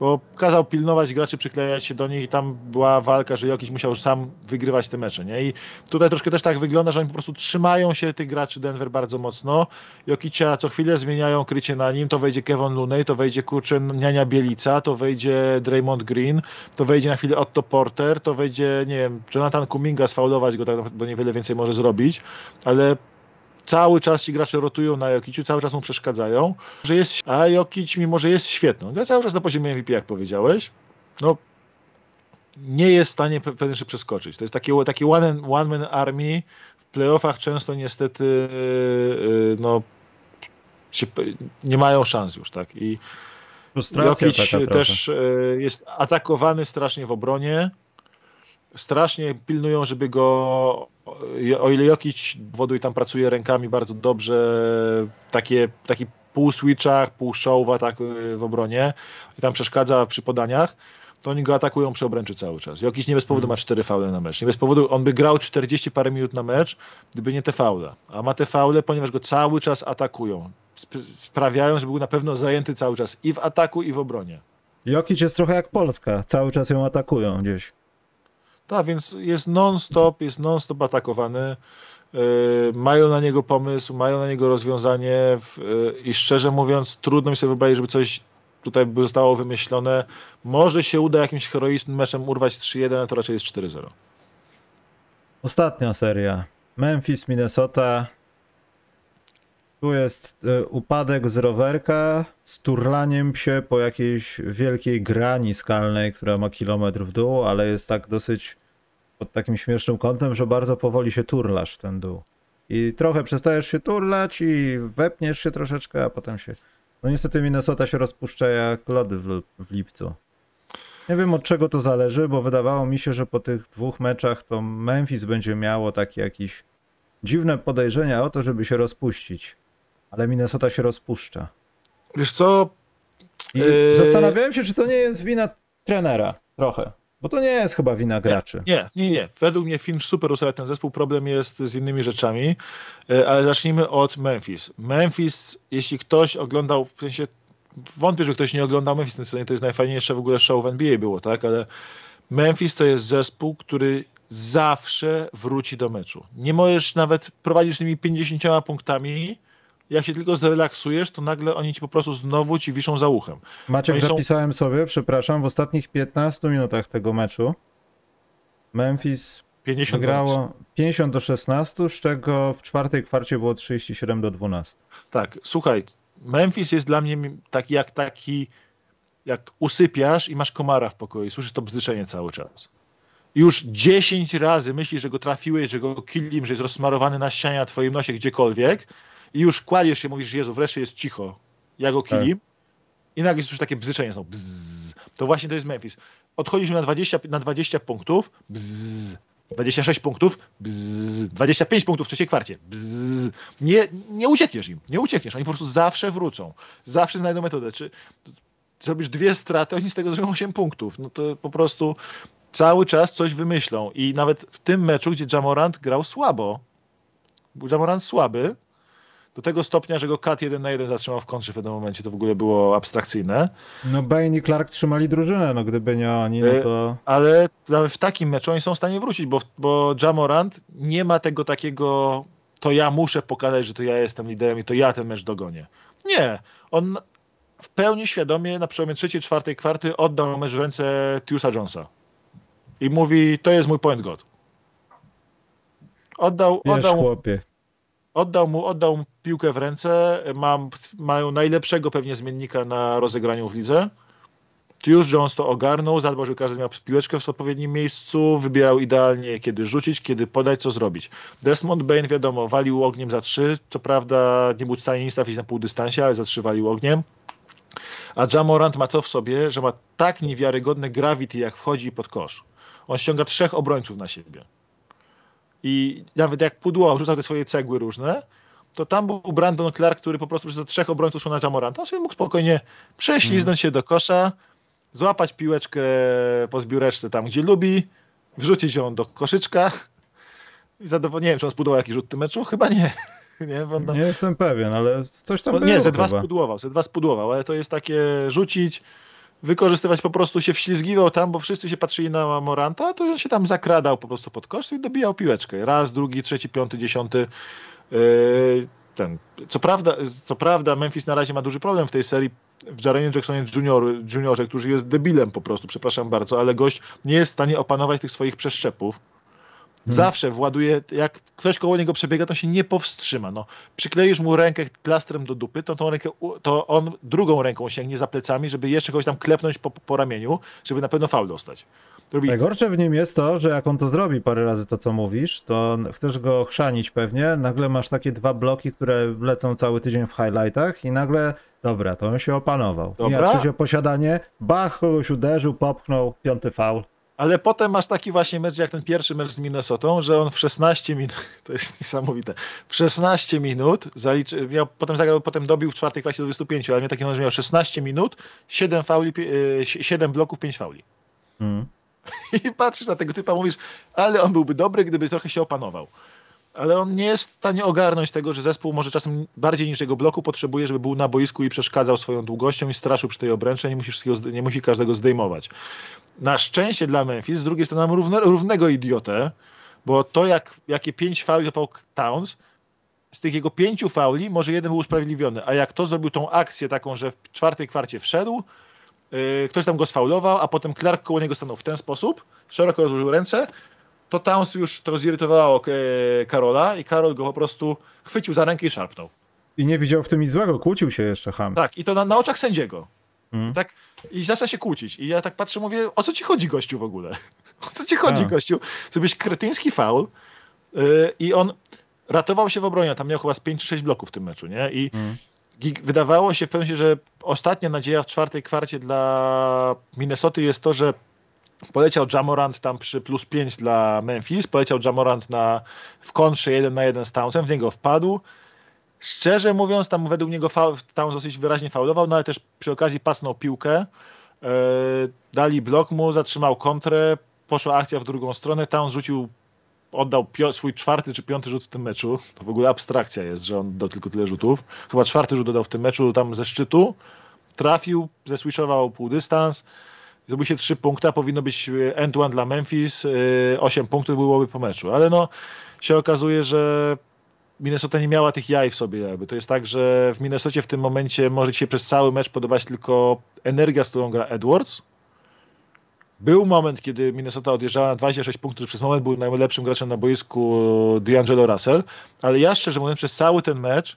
bo kazał pilnować graczy, przyklejać się do nich i tam była walka, że Jokic musiał sam wygrywać te mecze, nie? I tutaj troszkę też tak wygląda, że oni po prostu trzymają się tych graczy Denver bardzo mocno. Jokicia co chwilę zmieniają krycie na nim, to wejdzie Kevin Looney, to wejdzie kurczę Niania Bielica, to wejdzie Draymond Green, to wejdzie na chwilę Otto Porter, to wejdzie, nie wiem, Jonathan Kuminga sfaulować go, tak, bo niewiele więcej może zrobić, ale cały czas ci gracze rotują na Jokiciu, cały czas mu przeszkadzają, że jest, a Jokic mimo, że jest świetny, gra cały czas na poziomie MVP, jak powiedziałeś, no nie jest w stanie pe pewnie przeskoczyć. To jest takie, taki one, one man army w playoffach często niestety yy, no się, nie mają szans już, tak? I Frustracja Jokic też yy, jest atakowany strasznie w obronie, strasznie pilnują, żeby go, o ile Jokic wodu i tam pracuje rękami bardzo dobrze, takie, taki pół switchach, pół showa tak w obronie i tam przeszkadza przy podaniach, to oni go atakują przy obręczy cały czas. Jokic nie bez powodu ma cztery faule na mecz. Nie bez powodu on by grał 40 parę minut na mecz, gdyby nie te faule. A ma te faule, ponieważ go cały czas atakują. Sprawiają, żeby był na pewno zajęty cały czas i w ataku, i w obronie. Jokic jest trochę jak Polska. Cały czas ją atakują gdzieś. Tak, więc jest non-stop, jest non-stop atakowany. Yy, mają na niego pomysł, mają na niego rozwiązanie yy, i szczerze mówiąc, trudno mi sobie wyobrazić, żeby coś tutaj zostało wymyślone. Może się uda jakimś heroicznym meczem urwać 3-1, a to raczej jest 4-0. Ostatnia seria. Memphis, Minnesota. Tu jest y, upadek z rowerka z turlaniem się po jakiejś wielkiej grani skalnej, która ma kilometr w dół, ale jest tak dosyć pod takim śmiesznym kątem, że bardzo powoli się turlasz ten dół. I trochę przestajesz się turlać i wepniesz się troszeczkę, a potem się... No niestety Minnesota się rozpuszcza jak lody w, w lipcu. Nie wiem od czego to zależy, bo wydawało mi się, że po tych dwóch meczach to Memphis będzie miało takie jakieś dziwne podejrzenia o to, żeby się rozpuścić ale Minnesota się rozpuszcza. Wiesz co? Yy... Zastanawiałem się, czy to nie jest wina trenera trochę. Bo to nie jest chyba wina graczy. Nie, nie, nie. Według mnie Finch super ustawia ten zespół. Problem jest z innymi rzeczami. E, ale zacznijmy od Memphis. Memphis, jeśli ktoś oglądał, w sensie wątpię, że ktoś nie oglądał Memphis w tym sezonie, to jest najfajniejsze w ogóle show w NBA było, tak? Ale Memphis to jest zespół, który zawsze wróci do meczu. Nie możesz nawet prowadzić tymi 50 punktami, jak się tylko zrelaksujesz, to nagle oni ci po prostu znowu ci wiszą za uchem. Maciek, oni zapisałem są... sobie, przepraszam, w ostatnich 15 minutach tego meczu Memphis 50 wygrało 50 do 16, z czego w czwartej kwarcie było 37 do 12. Tak, słuchaj, Memphis jest dla mnie taki jak taki, jak usypiasz i masz komara w pokoju, słyszysz to bzyczenie cały czas. Już 10 razy myślisz, że go trafiłeś, że go killim, że jest rozsmarowany na ścianie na twoim nosie gdziekolwiek, i już kładziesz się, mówisz, Jezu, wreszcie jest cicho, ja go kilim tak. i nagle jest już takie bzyczenie, bzz. to właśnie to jest Memphis. Odchodziliśmy na 20, na 20 punktów, bzz. 26 punktów, bzz, 25 punktów w trzeciej kwarcie. Bzz. Nie, nie uciekniesz im, nie uciekniesz. Oni po prostu zawsze wrócą. Zawsze znajdą metodę. Czy zrobisz dwie straty, oni z tego zrobią 8 punktów. No to po prostu cały czas coś wymyślą. I nawet w tym meczu, gdzie Jamorant grał słabo, był Jamorant słaby, do tego stopnia, że go kat jeden na jeden zatrzymał w kontrze w pewnym momencie, to w ogóle było abstrakcyjne. No Bane i Clark trzymali drużynę, no gdyby nie oni, no to... E, ale nawet w takim meczu oni są w stanie wrócić, bo, bo Jamorant nie ma tego takiego to ja muszę pokazać, że to ja jestem liderem i to ja ten mecz dogonię. Nie. On w pełni świadomie na przełomie trzeciej, czwartej kwarty oddał mecz w ręce Tiusa Jonesa. I mówi, to jest mój point god. Oddał, Wiesz, oddał, chłopie. Oddał mu, oddał mu piłkę w ręce. Mam, mają najlepszego pewnie zmiennika na rozegraniu w lidze. Już Jones to ogarnął, zadbał, żeby każdy miał piłeczkę w odpowiednim miejscu, wybierał idealnie, kiedy rzucić, kiedy podać, co zrobić. Desmond Bain, wiadomo, walił ogniem za trzy, co prawda nie był w stanie nic trafić na pół dystansie, ale za trzy walił ogniem. A Jamorant ma to w sobie, że ma tak niewiarygodne gravity, jak wchodzi pod kosz. On ściąga trzech obrońców na siebie. I nawet jak pudło rzucał te swoje cegły różne, to tam był Brandon Clark, który po prostu przez trzech obrońców szło na Jamoranta. On sobie mógł spokojnie prześliznąć się do kosza, złapać piłeczkę po zbióreczce tam, gdzie lubi, wrzucić ją do koszyczka i zadowolenie. Nie wiem, czy on spudłował jakiś rzut w tym meczu? Chyba nie. Nie, tam... nie jestem pewien, ale coś tam no, Nie, ze dwa spudłował, ze dwa spudłował, ale to jest takie rzucić, wykorzystywać, po prostu się wślizgiwał tam, bo wszyscy się patrzyli na Moranta, to on się tam zakradał po prostu pod kosz i dobijał piłeczkę. Raz, drugi, trzeci, piąty, dziesiąty. Yy, ten. Co prawda, co prawda Memphis na razie ma duży problem w tej serii w Jarenie Jacksonie junior, juniorze, który jest debilem po prostu, przepraszam bardzo, ale gość nie jest w stanie opanować tych swoich przeszczepów. Hmm. Zawsze właduje, jak ktoś koło niego przebiega, to się nie powstrzyma. No, przykleisz mu rękę plastrem do dupy, to, tą rękę, to on drugą ręką sięgnie za plecami, żeby jeszcze kogoś tam klepnąć po, po ramieniu, żeby na pewno faul dostać. Robi... Najgorsze w nim jest to, że jak on to zrobi parę razy to, co mówisz, to chcesz go chrzanić pewnie, nagle masz takie dwa bloki, które lecą cały tydzień w highlightach i nagle, dobra, to on się opanował. Dobra. Ja trzecie posiadanie, bach, kogoś uderzył, popchnął, piąty faul. Ale potem masz taki właśnie mecz, jak ten pierwszy mecz z Minnesotą, że on w 16 minut, to jest niesamowite, w 16 minut zaliczy, miał, potem zagrał, potem dobił w czwartej klasie do 25, ale miał taki mecz, że miał 16 minut, 7 fauli, 7 bloków, 5 fauli. Hmm. I patrzysz na tego typa, mówisz, ale on byłby dobry, gdyby trochę się opanował. Ale on nie jest w stanie ogarnąć tego, że zespół może czasem bardziej niż jego bloku potrzebuje, żeby był na boisku i przeszkadzał swoją długością i straszył przy tej obręczy, nie, musisz, nie musi każdego zdejmować. Na szczęście dla Memphis, z drugiej strony mamy równe, równego idiotę, bo to jak, jakie pięć fauli dopał Towns, z tych jego pięciu fauli może jeden był usprawiedliwiony, a jak to zrobił tą akcję taką, że w czwartej kwarcie wszedł, yy, ktoś tam go sfaulował, a potem Clark koło niego stanął w ten sposób, szeroko rozłożył ręce, to Towns już to zirytowało e, Karola i Karol go po prostu chwycił za rękę i szarpnął. I nie widział w tym nic złego, kłócił się jeszcze ham. Tak, i to na, na oczach sędziego. Hmm. Tak, I zaczyna się kłócić. I ja tak patrzę, mówię, o co ci chodzi, gościu, w ogóle? O co ci chodzi, A. gościu? Zrobiłeś kretyński faul yy, i on ratował się w obronie. Tam miał chyba z 5 czy 6 bloków w tym meczu, nie? I hmm. wydawało się w pewnym sensie, że ostatnia nadzieja w czwartej kwarcie dla Minnesoty jest to, że Poleciał Jamorant tam przy plus 5 dla Memphis, poleciał Jamorant na, w kontrze 1 na 1 z Townsem, w niego wpadł. Szczerze mówiąc, tam według niego Towns dosyć wyraźnie faulował, no ale też przy okazji pasnął piłkę. Yy, dali blok mu, zatrzymał kontrę, poszła akcja w drugą stronę, Towns rzucił, oddał swój czwarty czy piąty rzut w tym meczu. To w ogóle abstrakcja jest, że on dał tylko tyle rzutów. Chyba czwarty rzut dodał w tym meczu tam ze szczytu. Trafił, zeswitchował pół dystans Zrobił się 3 punkty, a powinno być e, end-one dla Memphis. 8 e, punktów byłoby po meczu. Ale no, się okazuje, że Minnesota nie miała tych jaj w sobie. Jakby. To jest tak, że w Minnesocie w tym momencie może ci się przez cały mecz podobać tylko energia, z którą gra Edwards. Był moment, kiedy Minnesota odjeżdżała na 26 punktów, przez moment był najlepszym graczem na boisku D'Angelo Russell, ale ja szczerze mówiąc przez cały ten mecz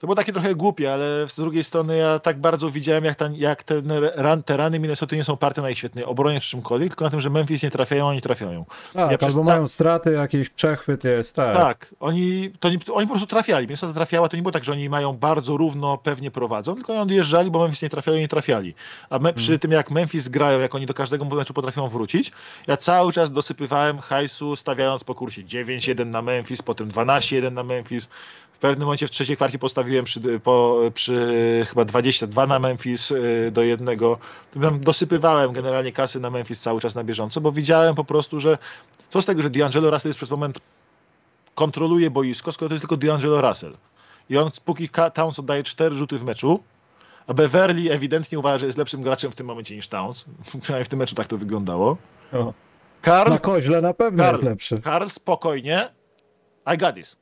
to było takie trochę głupie, ale z drugiej strony ja tak bardzo widziałem, jak, ten, jak ten ran, te rany Minnesota nie są oparte na ich świetnej obronie czy czymkolwiek, tylko na tym, że Memphis nie trafiają, oni trafiają. Tak, ja albo mają straty, jakiś przechwyt jest, tak. Tak, oni, to nie, oni po prostu trafiali. Minnesota trafiała, to nie było tak, że oni mają bardzo równo, pewnie prowadzą, tylko oni odjeżdżali, bo Memphis nie trafiali i nie trafiali. A me, przy hmm. tym, jak Memphis grają, jak oni do każdego meczu potrafią wrócić, ja cały czas dosypywałem hajsu, stawiając po kursie 9-1 na Memphis, potem 12-1 na Memphis, pewnym momencie w trzeciej kwarcie postawiłem przy, po, przy chyba 22 na Memphis y, do jednego. Dosypywałem generalnie kasy na Memphis cały czas na bieżąco, bo widziałem po prostu, że co z tego, że D'Angelo Russell jest przez moment kontroluje boisko, skoro to jest tylko D'Angelo Russell. I on, póki Towns oddaje cztery rzuty w meczu, a Beverly ewidentnie uważa, że jest lepszym graczem w tym momencie niż Towns. Przynajmniej w tym meczu tak to wyglądało. Karl, na koźle na pewno Karl, jest lepszy. Karl, spokojnie. I got this.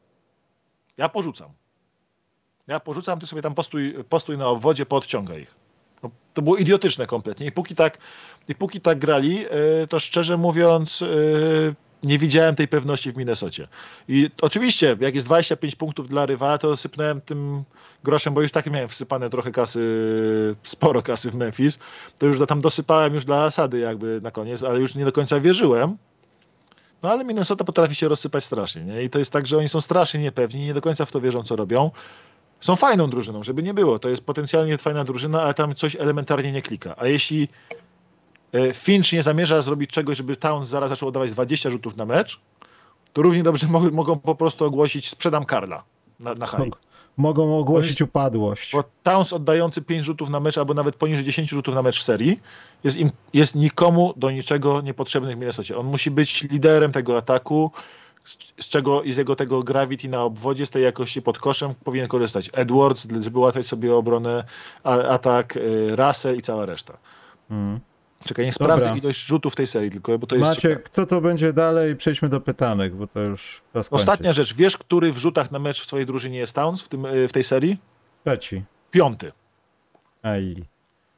Ja porzucam. Ja porzucam, ty sobie tam postój, postój na obwodzie, podciągaj ich. No, to było idiotyczne kompletnie. I póki tak, i póki tak grali, e, to szczerze mówiąc, e, nie widziałem tej pewności w Minnesocie. I oczywiście, jak jest 25 punktów dla rywala, to sypnąłem tym groszem, bo już tak miałem wsypane trochę kasy, sporo kasy w Memphis, to już tam dosypałem już dla Asady jakby na koniec, ale już nie do końca wierzyłem, no ale Minnesota potrafi się rozsypać strasznie. Nie? I to jest tak, że oni są strasznie niepewni, nie do końca w to wierzą, co robią. Są fajną drużyną, żeby nie było. To jest potencjalnie fajna drużyna, ale tam coś elementarnie nie klika. A jeśli e, Finch nie zamierza zrobić czegoś, żeby Towns zaraz zaczął oddawać 20 rzutów na mecz, to równie dobrze mogą po prostu ogłosić sprzedam Karla na, na hali mogą ogłosić jest, upadłość. Bo Towns oddający 5 rzutów na mecz, albo nawet poniżej 10 rzutów na mecz w serii, jest, im, jest nikomu do niczego niepotrzebny w Minnesocie. On musi być liderem tego ataku, z, z czego i z jego tego gravity na obwodzie, z tej jakości pod koszem powinien korzystać Edwards, żeby ułatwiać sobie obronę, a, atak, y, Russell i cała reszta. Mm. Czekaj, nie Dobra. sprawdzę ilość rzutów w tej serii tylko, bo to jest ciekawe. Maciek, co to będzie dalej? Przejdźmy do pytanek, bo to już czas. Ostatnia rzecz, wiesz, który w rzutach na mecz w swojej drużynie jest Towns w, tym, y, w tej serii? Trzeci. Piąty. Aj.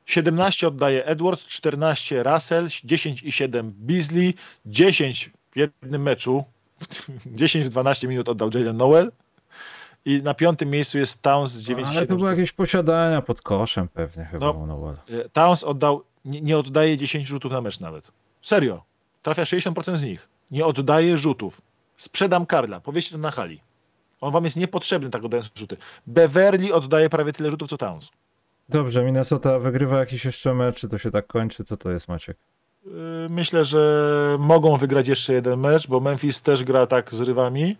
17 oddaje Edwards, 14 Russell, 10 i 7 Beasley, 10 w jednym meczu, 10 w 12 minut oddał Jalen Noel i na piątym miejscu jest Towns z 9 Ale to były jakieś posiadania pod koszem pewnie chyba No. Noel. Towns oddał, nie, nie oddaje 10 rzutów na mecz nawet. Serio. Trafia 60% z nich. Nie oddaje rzutów. Sprzedam Karla. Powiedzcie to na hali. On wam jest niepotrzebny tak oddając rzuty. Beverly oddaje prawie tyle rzutów co Towns. Dobrze, Minnesota wygrywa jakiś jeszcze mecz, czy to się tak kończy? Co to jest Maciek? Yy, Myślę, że mogą wygrać jeszcze jeden mecz, bo Memphis też gra tak z rywami,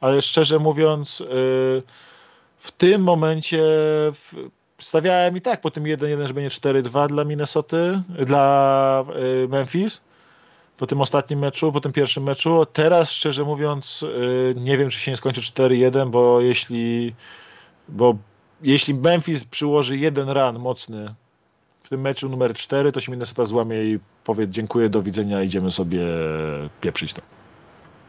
ale szczerze mówiąc, yy, w tym momencie stawiałem i tak po tym 1-1, że będzie 4-2 dla Minnesoty, dla yy, Memphis. Po tym ostatnim meczu, po tym pierwszym meczu. Teraz, szczerze mówiąc, yy, nie wiem, czy się nie skończy 4-1, bo jeśli, bo jeśli Memphis przyłoży jeden run mocny w tym meczu numer 4, to się Minnesota złamie i powie dziękuję, do widzenia, idziemy sobie pieprzyć to.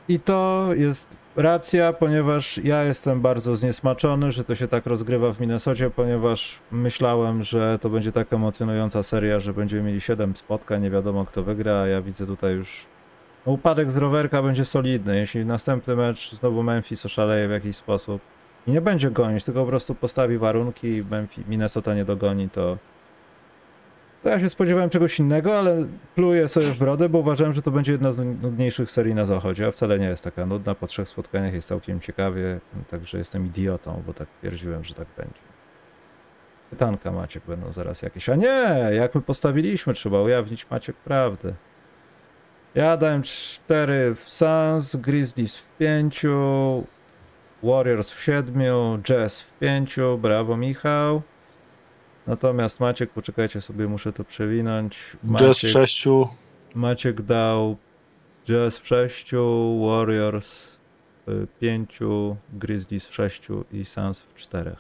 I to jest racja, ponieważ ja jestem bardzo zniesmaczony, że to się tak rozgrywa w Minnesocie, ponieważ myślałem, że to będzie tak emocjonująca seria, że będziemy mieli 7 spotkań, nie wiadomo kto wygra, a ja widzę tutaj już no, upadek z rowerka będzie solidny. Jeśli następny mecz znowu Memphis oszaleje w jakiś sposób i nie będzie gonić, tylko po prostu postawi warunki i Memphis, Minnesota nie dogoni, to to ja się spodziewałem czegoś innego, ale pluję sobie w brodę, bo uważałem, że to będzie jedna z nudniejszych serii na zachodzie, a wcale nie jest taka nudna. Po trzech spotkaniach jest całkiem ciekawie, także jestem idiotą, bo tak twierdziłem, że tak będzie. Pytanka Maciek będą zaraz jakieś. A nie, jak my postawiliśmy, trzeba ujawnić Maciek prawdę. Ja dałem 4 w Suns, Grizzlies w 5, Warriors w 7, Jazz w 5, brawo Michał. Natomiast Maciek, poczekajcie sobie, muszę to przewinąć. Jazz w Maciek, 6, Maciek dał Jazz w 6, Warriors w 5, Grizzlies w 6 i Suns w 4.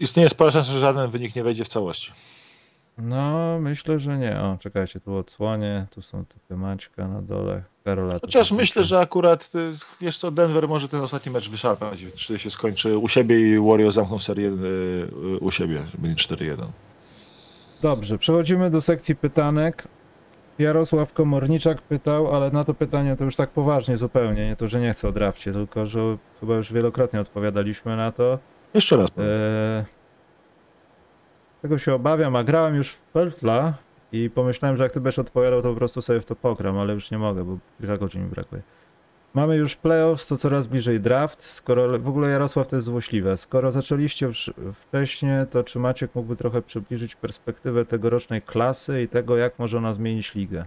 istnieje spora szansa, że żaden wynik nie wejdzie w całości. No, myślę, że nie. O, czekajcie, tu odsłonię, tu są typy Maćka na dole, Karola. Chociaż myślę, że akurat, y, wiesz co, Denver może ten ostatni mecz wyszarpać, czy się skończy u siebie i Warriors zamkną serię y, u siebie, będzie 4-1. Dobrze, przechodzimy do sekcji pytanek. Jarosław Komorniczak pytał, ale na to pytanie to już tak poważnie zupełnie, nie to, że nie chcę o drafcie, tylko że chyba już wielokrotnie odpowiadaliśmy na to. Jeszcze raz. Eee, tego się obawiam, a grałem już w Peltla i pomyślałem, że jak ty będziesz odpowiadał, to po prostu sobie w to pogram, ale już nie mogę, bo kilka godzin mi brakuje. Mamy już playoffs, to coraz bliżej draft. Skoro w ogóle Jarosław to jest złośliwe. Skoro zaczęliście wcześniej, to czy Maciek mógłby trochę przybliżyć perspektywę tegorocznej klasy i tego, jak może ona zmienić ligę?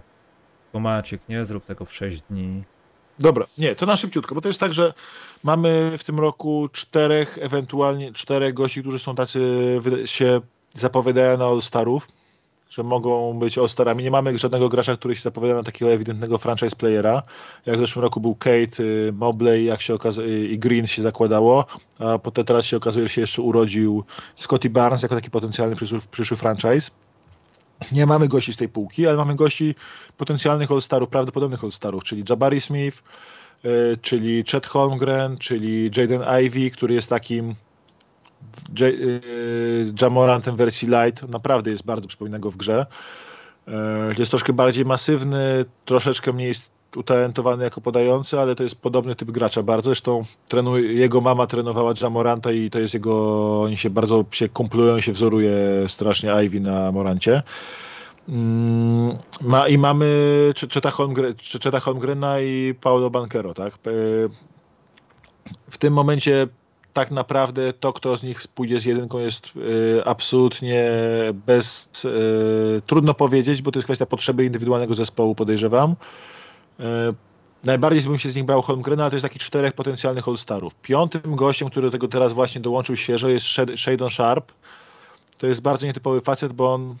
Bo Maciek, nie zrób tego w 6 dni. Dobra, nie, to na szybciutko, bo to jest tak, że mamy w tym roku czterech, ewentualnie czterech gości, którzy są tacy, się zapowiadają na All-Starów, że mogą być All-Starami. Nie mamy żadnego gracza, który się zapowiada na takiego ewidentnego franchise playera. Jak w zeszłym roku był Kate, y, Mobley jak się okaza- y, i Green się zakładało, a potem teraz się okazuje, że się jeszcze urodził Scotty Barnes jako taki potencjalny przyszły, przyszły franchise. Nie mamy gości z tej półki, ale mamy gości potencjalnych All-Starów, prawdopodobnych All-Starów, czyli Jabari Smith, y, czyli Chet Holmgren, czyli Jaden Ivey, który jest takim Jamorantem wersji light. Naprawdę jest bardzo, przypomina go w grze. Y, Jest troszkę bardziej masywny, troszeczkę mniej utalentowany jako podający, ale to jest podobny typ gracza bardzo. Zresztą trenuje, jego mama trenowała Jamoranta i to jest jego, oni się bardzo się kumplują się wzoruje strasznie Ivy na Morancie. Mm, Ma, I mamy Cheta Holmgren, Holmgrena i Paulo Banquero, tak? P- W tym momencie tak naprawdę to, kto z nich pójdzie z jedynką jest y, absolutnie bez... Y, trudno powiedzieć, bo to jest kwestia potrzeby indywidualnego zespołu, podejrzewam. Y, Najbardziej bym się z nich brał Holmgrena, ale to jest takich czterech potencjalnych All-Starów. Piątym gościem, który do tego teraz właśnie dołączył świeżo jest Shadon Sharp. To jest bardzo nietypowy facet, bo on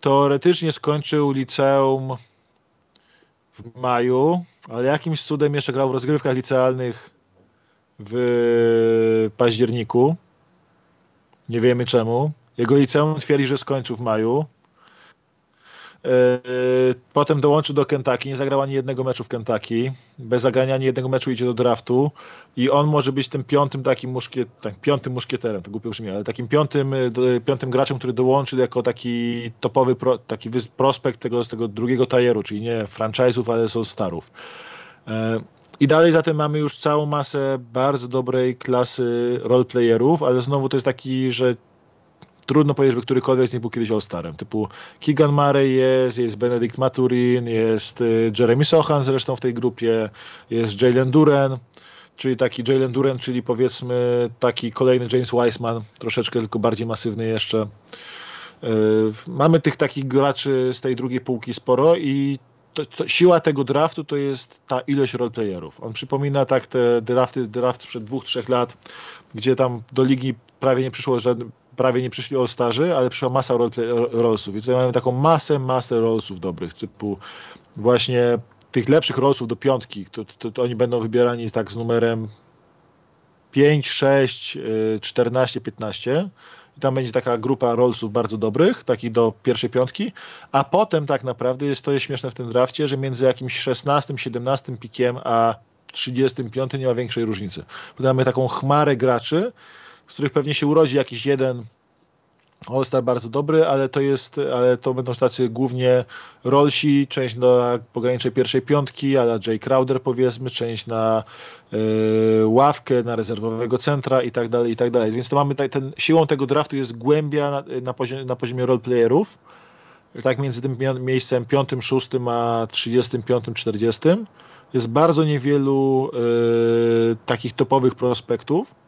teoretycznie skończył liceum w maju, ale jakimś cudem jeszcze grał w rozgrywkach licealnych w październiku. Nie wiemy czemu. Jego liceum twierdzi, że skończył w maju. E, potem dołączył do Kentucky, nie zagrał ani jednego meczu w Kentucky. Bez zagrania ani jednego meczu idzie do draftu i on może być tym piątym takim muszkiet, tak, piątym muszkieterem, to głupio brzmi, ale takim piątym, e, piątym graczem, który dołączy jako taki topowy pro, taki prospekt tego, z tego drugiego tajeru, czyli nie franchise'ów, ale są starów. I dalej zatem mamy już całą masę bardzo dobrej klasy roleplayerów, ale znowu to jest taki, że trudno powiedzieć, że którykolwiek z nich był kiedyś All-Starem. Typu Keegan Murray jest, jest Benedict Maturin, jest y, Jeremy Sochan zresztą w tej grupie, jest Jalen Duren, czyli taki Jalen Duren, czyli powiedzmy taki kolejny James Wiseman, troszeczkę tylko bardziej masywny jeszcze. Y, mamy tych takich graczy z tej drugiej półki sporo i to, to, siła tego draftu to jest ta ilość roleplayerów. On przypomina tak te drafty, draft sprzed dwóch, trzech lat, gdzie tam do ligi prawie nie przyszło żadnych prawie nie przyszli All-Starzy, ale przyszła masa rollsów. I tutaj mamy taką masę, masę rollsów dobrych, typu właśnie tych lepszych rollsów do piątki, to, to, to oni będą wybierani tak z numerem 5, 6, 14, 15 i tam będzie taka grupa rollsów bardzo dobrych, takich do pierwszej piątki, a potem tak naprawdę jest to jest śmieszne w tym drafcie, że między jakimś 16, 17 pikiem a 35 nie ma większej różnicy. Potem mamy taką chmarę graczy, z których pewnie się urodzi jakiś jeden All-Star bardzo dobry, ale to jest, ale to będą tacy głównie rolsi, część na pograniczej pierwszej piątki, ale Jay Crowder powiedzmy, część na y, ławkę, na rezerwowego centra i tak dalej, i tak dalej. Więc to mamy, ten, siłą tego draftu jest głębia na, na, poziomie, na poziomie roleplayerów, tak między tym miejscem piątym, szóstym a 35, 40. Jest bardzo niewielu y, takich topowych prospektów,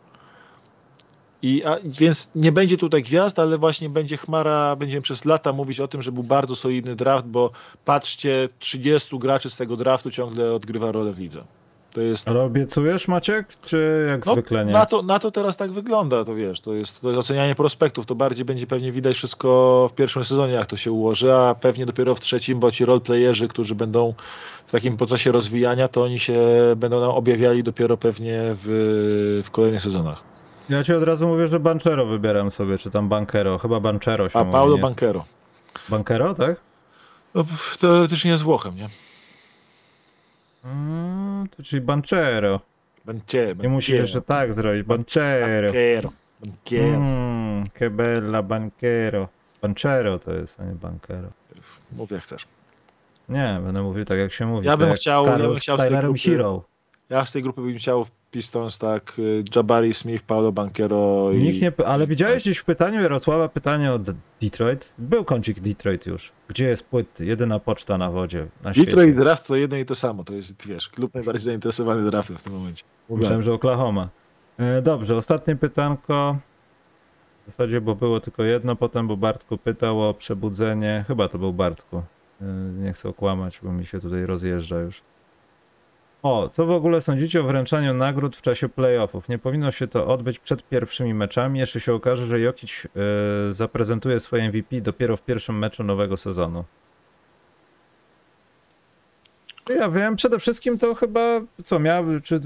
i, a, więc nie będzie tutaj gwiazd, ale właśnie będzie chmara, będziemy przez lata mówić o tym, że był bardzo solidny draft, bo patrzcie, 30 graczy z tego draftu ciągle odgrywa rolę w lidze. To jest... Ale obiecujesz Maciek, czy jak no, zwykle nie? Na to, na to teraz tak wygląda, to wiesz, to jest, to jest ocenianie prospektów, to bardziej będzie pewnie widać wszystko w pierwszym sezonie, jak to się ułoży, a pewnie dopiero w trzecim, bo ci roleplayerzy, którzy będą w takim procesie rozwijania, to oni się będą nam objawiali dopiero pewnie w, w kolejnych sezonach. Ja ci od razu mówię, że Banchero wybieram sobie, czy tam Bankero. Chyba Banchero się A Paulo Bankero. Bankero, tak? No, teoretycznie jest Włochem, nie? Mm, to czyli Banchero. Banchero. Nie musisz jeszcze tak zrobić. Banchero. Bankero. Bankero. Mm, que bella Bankero. Banchero to jest, a nie Bankero. Mów jak chcesz. Nie, będę mówił tak jak się mówi. Ja bym chciał, ja bym chciał z tej grupy, Hero. Ja z tej grupy bym chciał Pistons, tak, Jabari Smith, Paulo Banquero i... Nikt nie, ale widziałeś gdzieś w pytaniu Jarosława, pytanie o Detroit? Był kącik Detroit już. Gdzie jest płyt? Jedyna poczta na wodzie na Detroit świecie. draft to jedno i to samo, to jest, wiesz, klub najbardziej zainteresowany draftem w tym momencie. Myślałem, że Oklahoma. E, dobrze, ostatnie pytanko. W zasadzie, bo było tylko jedno potem, bo Bartku pytał o przebudzenie. Chyba to był Bartku. E, nie chcę okłamać, bo mi się tutaj rozjeżdża już. O, co w ogóle sądzicie o wręczaniu nagród w czasie playoffów? Nie powinno się to odbyć przed pierwszymi meczami. Jeszcze się okaże, że Jokic yy, zaprezentuje swoje MVP dopiero w pierwszym meczu nowego sezonu. Ja wiem, przede wszystkim to chyba, co miał, czy,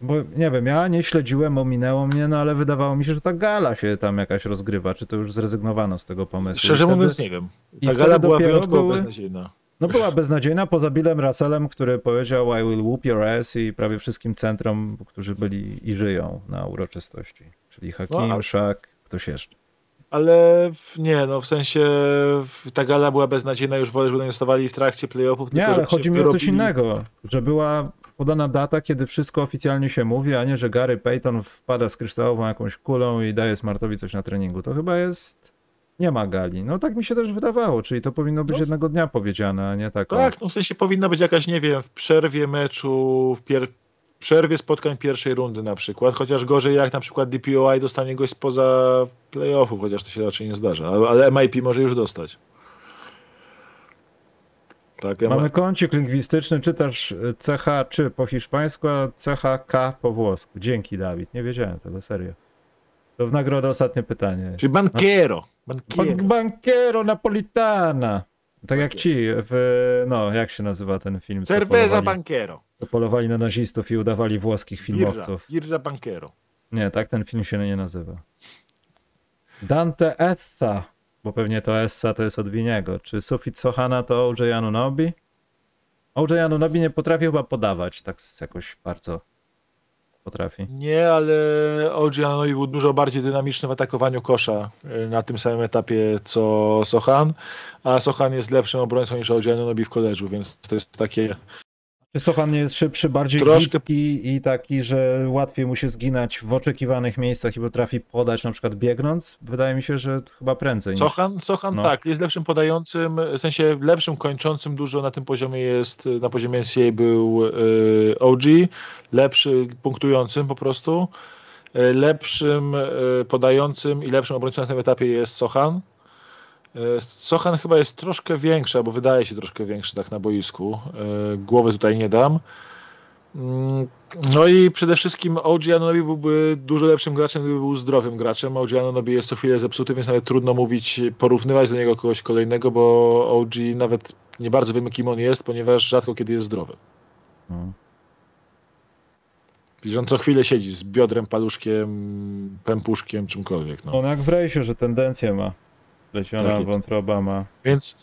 bo nie wiem, ja nie śledziłem, ominęło mnie, no ale wydawało mi się, że ta gala się tam jakaś rozgrywa, czy to już zrezygnowano z tego pomysłu. Szczerze mówiąc nie wiem. Ta gala była wyjątkowo były... beznadziejna. No była beznadziejna poza Billem Russellem, który powiedział I will whoop your ass i prawie wszystkim centrom, którzy byli i żyją na uroczystości. Czyli Hakim, no, Shaq, ktoś jeszcze. Ale nie, no w sensie ta gala była beznadziejna, już wolę, żeby nie stawali w trakcie playoffów. Nie, ale chodzi mi o coś innego, że była podana data, kiedy wszystko oficjalnie się mówi, a nie, że Gary Payton wpada z kryształową jakąś kulą i daje Smartowi coś na treningu. To chyba jest nie ma gali. No tak mi się też wydawało, czyli to powinno być no. jednego dnia powiedziane, a nie tak. Tak, no w sensie powinna być jakaś, nie wiem, w przerwie meczu, w, pier... w przerwie spotkań pierwszej rundy na przykład, chociaż gorzej jak na przykład DPOI dostanie goś spoza playoffów, chociaż to się raczej nie zdarza, ale, MIP może już dostać. Tak, ja Mamy ma... kącik lingwistyczny, czytasz CH czy po hiszpańsku, a CHK po włosku. Dzięki Dawid, nie wiedziałem tego, serio. To w nagrodę ostatnie pytanie. Czyli bankiero. Bankiero. Ban bankiero napolitana. Tak jak ci w, no jak się nazywa ten film? co Cerveza polowali- Banquero. co polowali na nazistów i udawali włoskich Birra, filmowców. Birra Banquero. Nie, tak ten film się nie nazywa. Dante Essa, bo pewnie to Essa to jest od Winiego. Czy Sufit Sohana to OJ Anunobi? OJ Anunobi nie potrafi chyba podawać, tak jakoś bardzo potrafi. Nie, ale OG Ananobi był dużo bardziej dynamiczny w atakowaniu kosza y, na tym samym etapie co Sochan, a Sochan jest lepszym obrońcą niż OG Ananobi w koleżu, więc to jest takie Sochan jest szybszy, bardziej Troszkę- gibki i taki, że łatwiej mu się zginać w oczekiwanych miejscach i potrafi podać na przykład biegnąc? Wydaje mi się, że chyba prędzej niż... Sochan, Sochan no. tak, jest lepszym podającym, w sensie lepszym kończącym dużo na tym poziomie jest, na poziomie NCAA był y, OG, lepszy punktującym po prostu, y, lepszym y, podającym i lepszym obrońcą na tym etapie jest Sochan. Sochan chyba jest troszkę większy, albo wydaje się troszkę większy tak na boisku. Y, Głowy tutaj nie dam. Mm, No i przede wszystkim OG Anunobi byłby dużo lepszym graczem, gdyby był zdrowym graczem. OG Anunobi jest co chwilę zepsuty, więc nawet trudno mówić, porównywać do niego kogoś kolejnego, bo OG nawet nie bardzo wiemy kim on jest, ponieważ rzadko kiedy jest zdrowy. Przecież on co chwilę siedzi z biodrem, paluszkiem, pępuszkiem, czymkolwiek. No. On jak w rejsie, że tendencję ma. Leciona Tak wątroba ma. Więc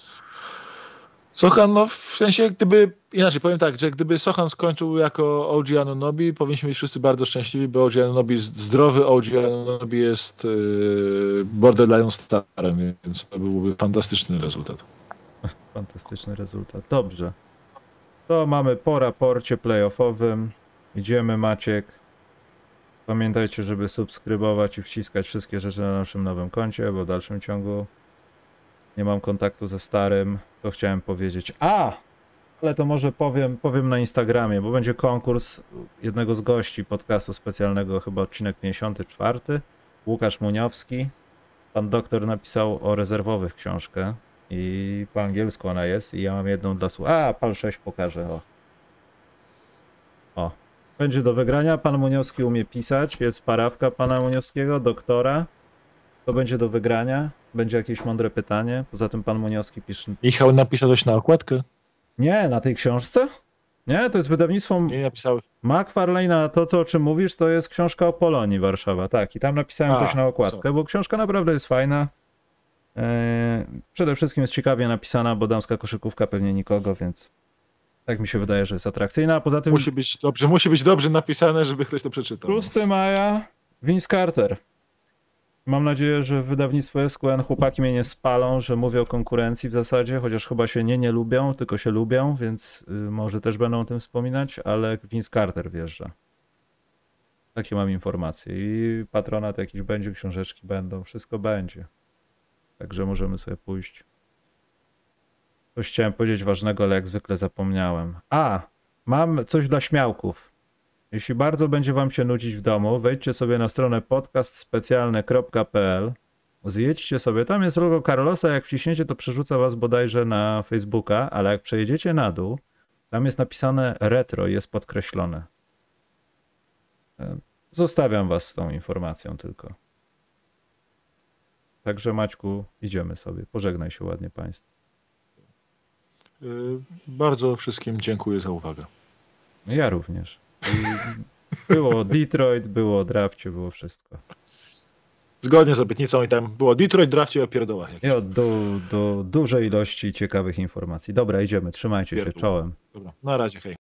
Sochan, no w sensie gdyby, inaczej powiem tak, że gdyby Sochan skończył jako OG Anunobi, powinniśmy być wszyscy bardzo szczęśliwi, bo OG Anunobi, zdrowy OG Anunobi jest yy, borderline starem, więc to byłby fantastyczny rezultat. Fantastyczny rezultat. Dobrze. To mamy po raporcie playoffowym. Idziemy, Maciek. Pamiętajcie, żeby subskrybować i wciskać wszystkie rzeczy na naszym nowym koncie, bo w dalszym ciągu nie mam kontaktu ze starym. To chciałem powiedzieć. A! Ale to może powiem, powiem na Instagramie, bo będzie konkurs jednego z gości podcastu specjalnego, chyba odcinek 54. Łukasz Muniowski. Pan doktor napisał o rezerwowych książkę i po angielsku ona jest i ja mam jedną dla słuch. A, pal 6 pokażę, o. O. Będzie do wygrania, pan Muniowski umie pisać, jest parawka pana Muniowskiego, doktora. To będzie do wygrania, będzie jakieś mądre pytanie. Poza tym pan Muniowski pisze... Michał napisał coś na okładkę? Nie, na tej książce? Nie, to jest wydawnictwo Nie napisał. McFarlane'a, to co o czym mówisz, to jest książka o Polonii Warszawa, tak. I tam napisałem A, coś na okładkę, bo książka naprawdę jest fajna. Eee, przede wszystkim jest ciekawie napisana, bo damska koszykówka pewnie nikogo, więc tak mi się wydaje, że jest atrakcyjna. A poza tym Musi być dobrze, musi być dobrze napisane, żeby ktoś to przeczytał. 6 maja Vince Carter. Mam nadzieję, że wydawnictwo SQN chłopaki mnie nie spalą, że mówię o konkurencji w zasadzie, chociaż chyba się nie nie lubią, tylko się lubią, więc y, może też będą o tym wspominać, ale Vince Carter wjeżdża. Takie mam informacje. I patronat jakiś będzie, książeczki będą, wszystko będzie. Także możemy sobie pójść. Coś chciałem powiedzieć ważnego, ale jak zwykle zapomniałem. A, mam coś dla śmiałków. Jeśli bardzo będzie wam się nudzić w domu, wejdźcie sobie na stronę podcastspecjalne.pl Zjedźcie sobie, tam jest logo Carlosa, jak wciśniecie, to przerzuca was bodajże na Facebooka, ale jak przejedziecie na dół, tam jest napisane retro, jest podkreślone. E, Zostawiam was z tą informacją tylko. Także Maćku, idziemy sobie. Pożegnaj się ładnie państwu. Y, Bardzo wszystkim dziękuję za uwagę. Ja również. I było Detroit, było o drafcie, było wszystko. Zgodnie z obietnicą i tam było Detroit, drafcie o pierdołach. I od do, do dużej ilości ciekawych informacji. Dobra, idziemy, trzymajcie się, czołem. Dobra, na razie, hej.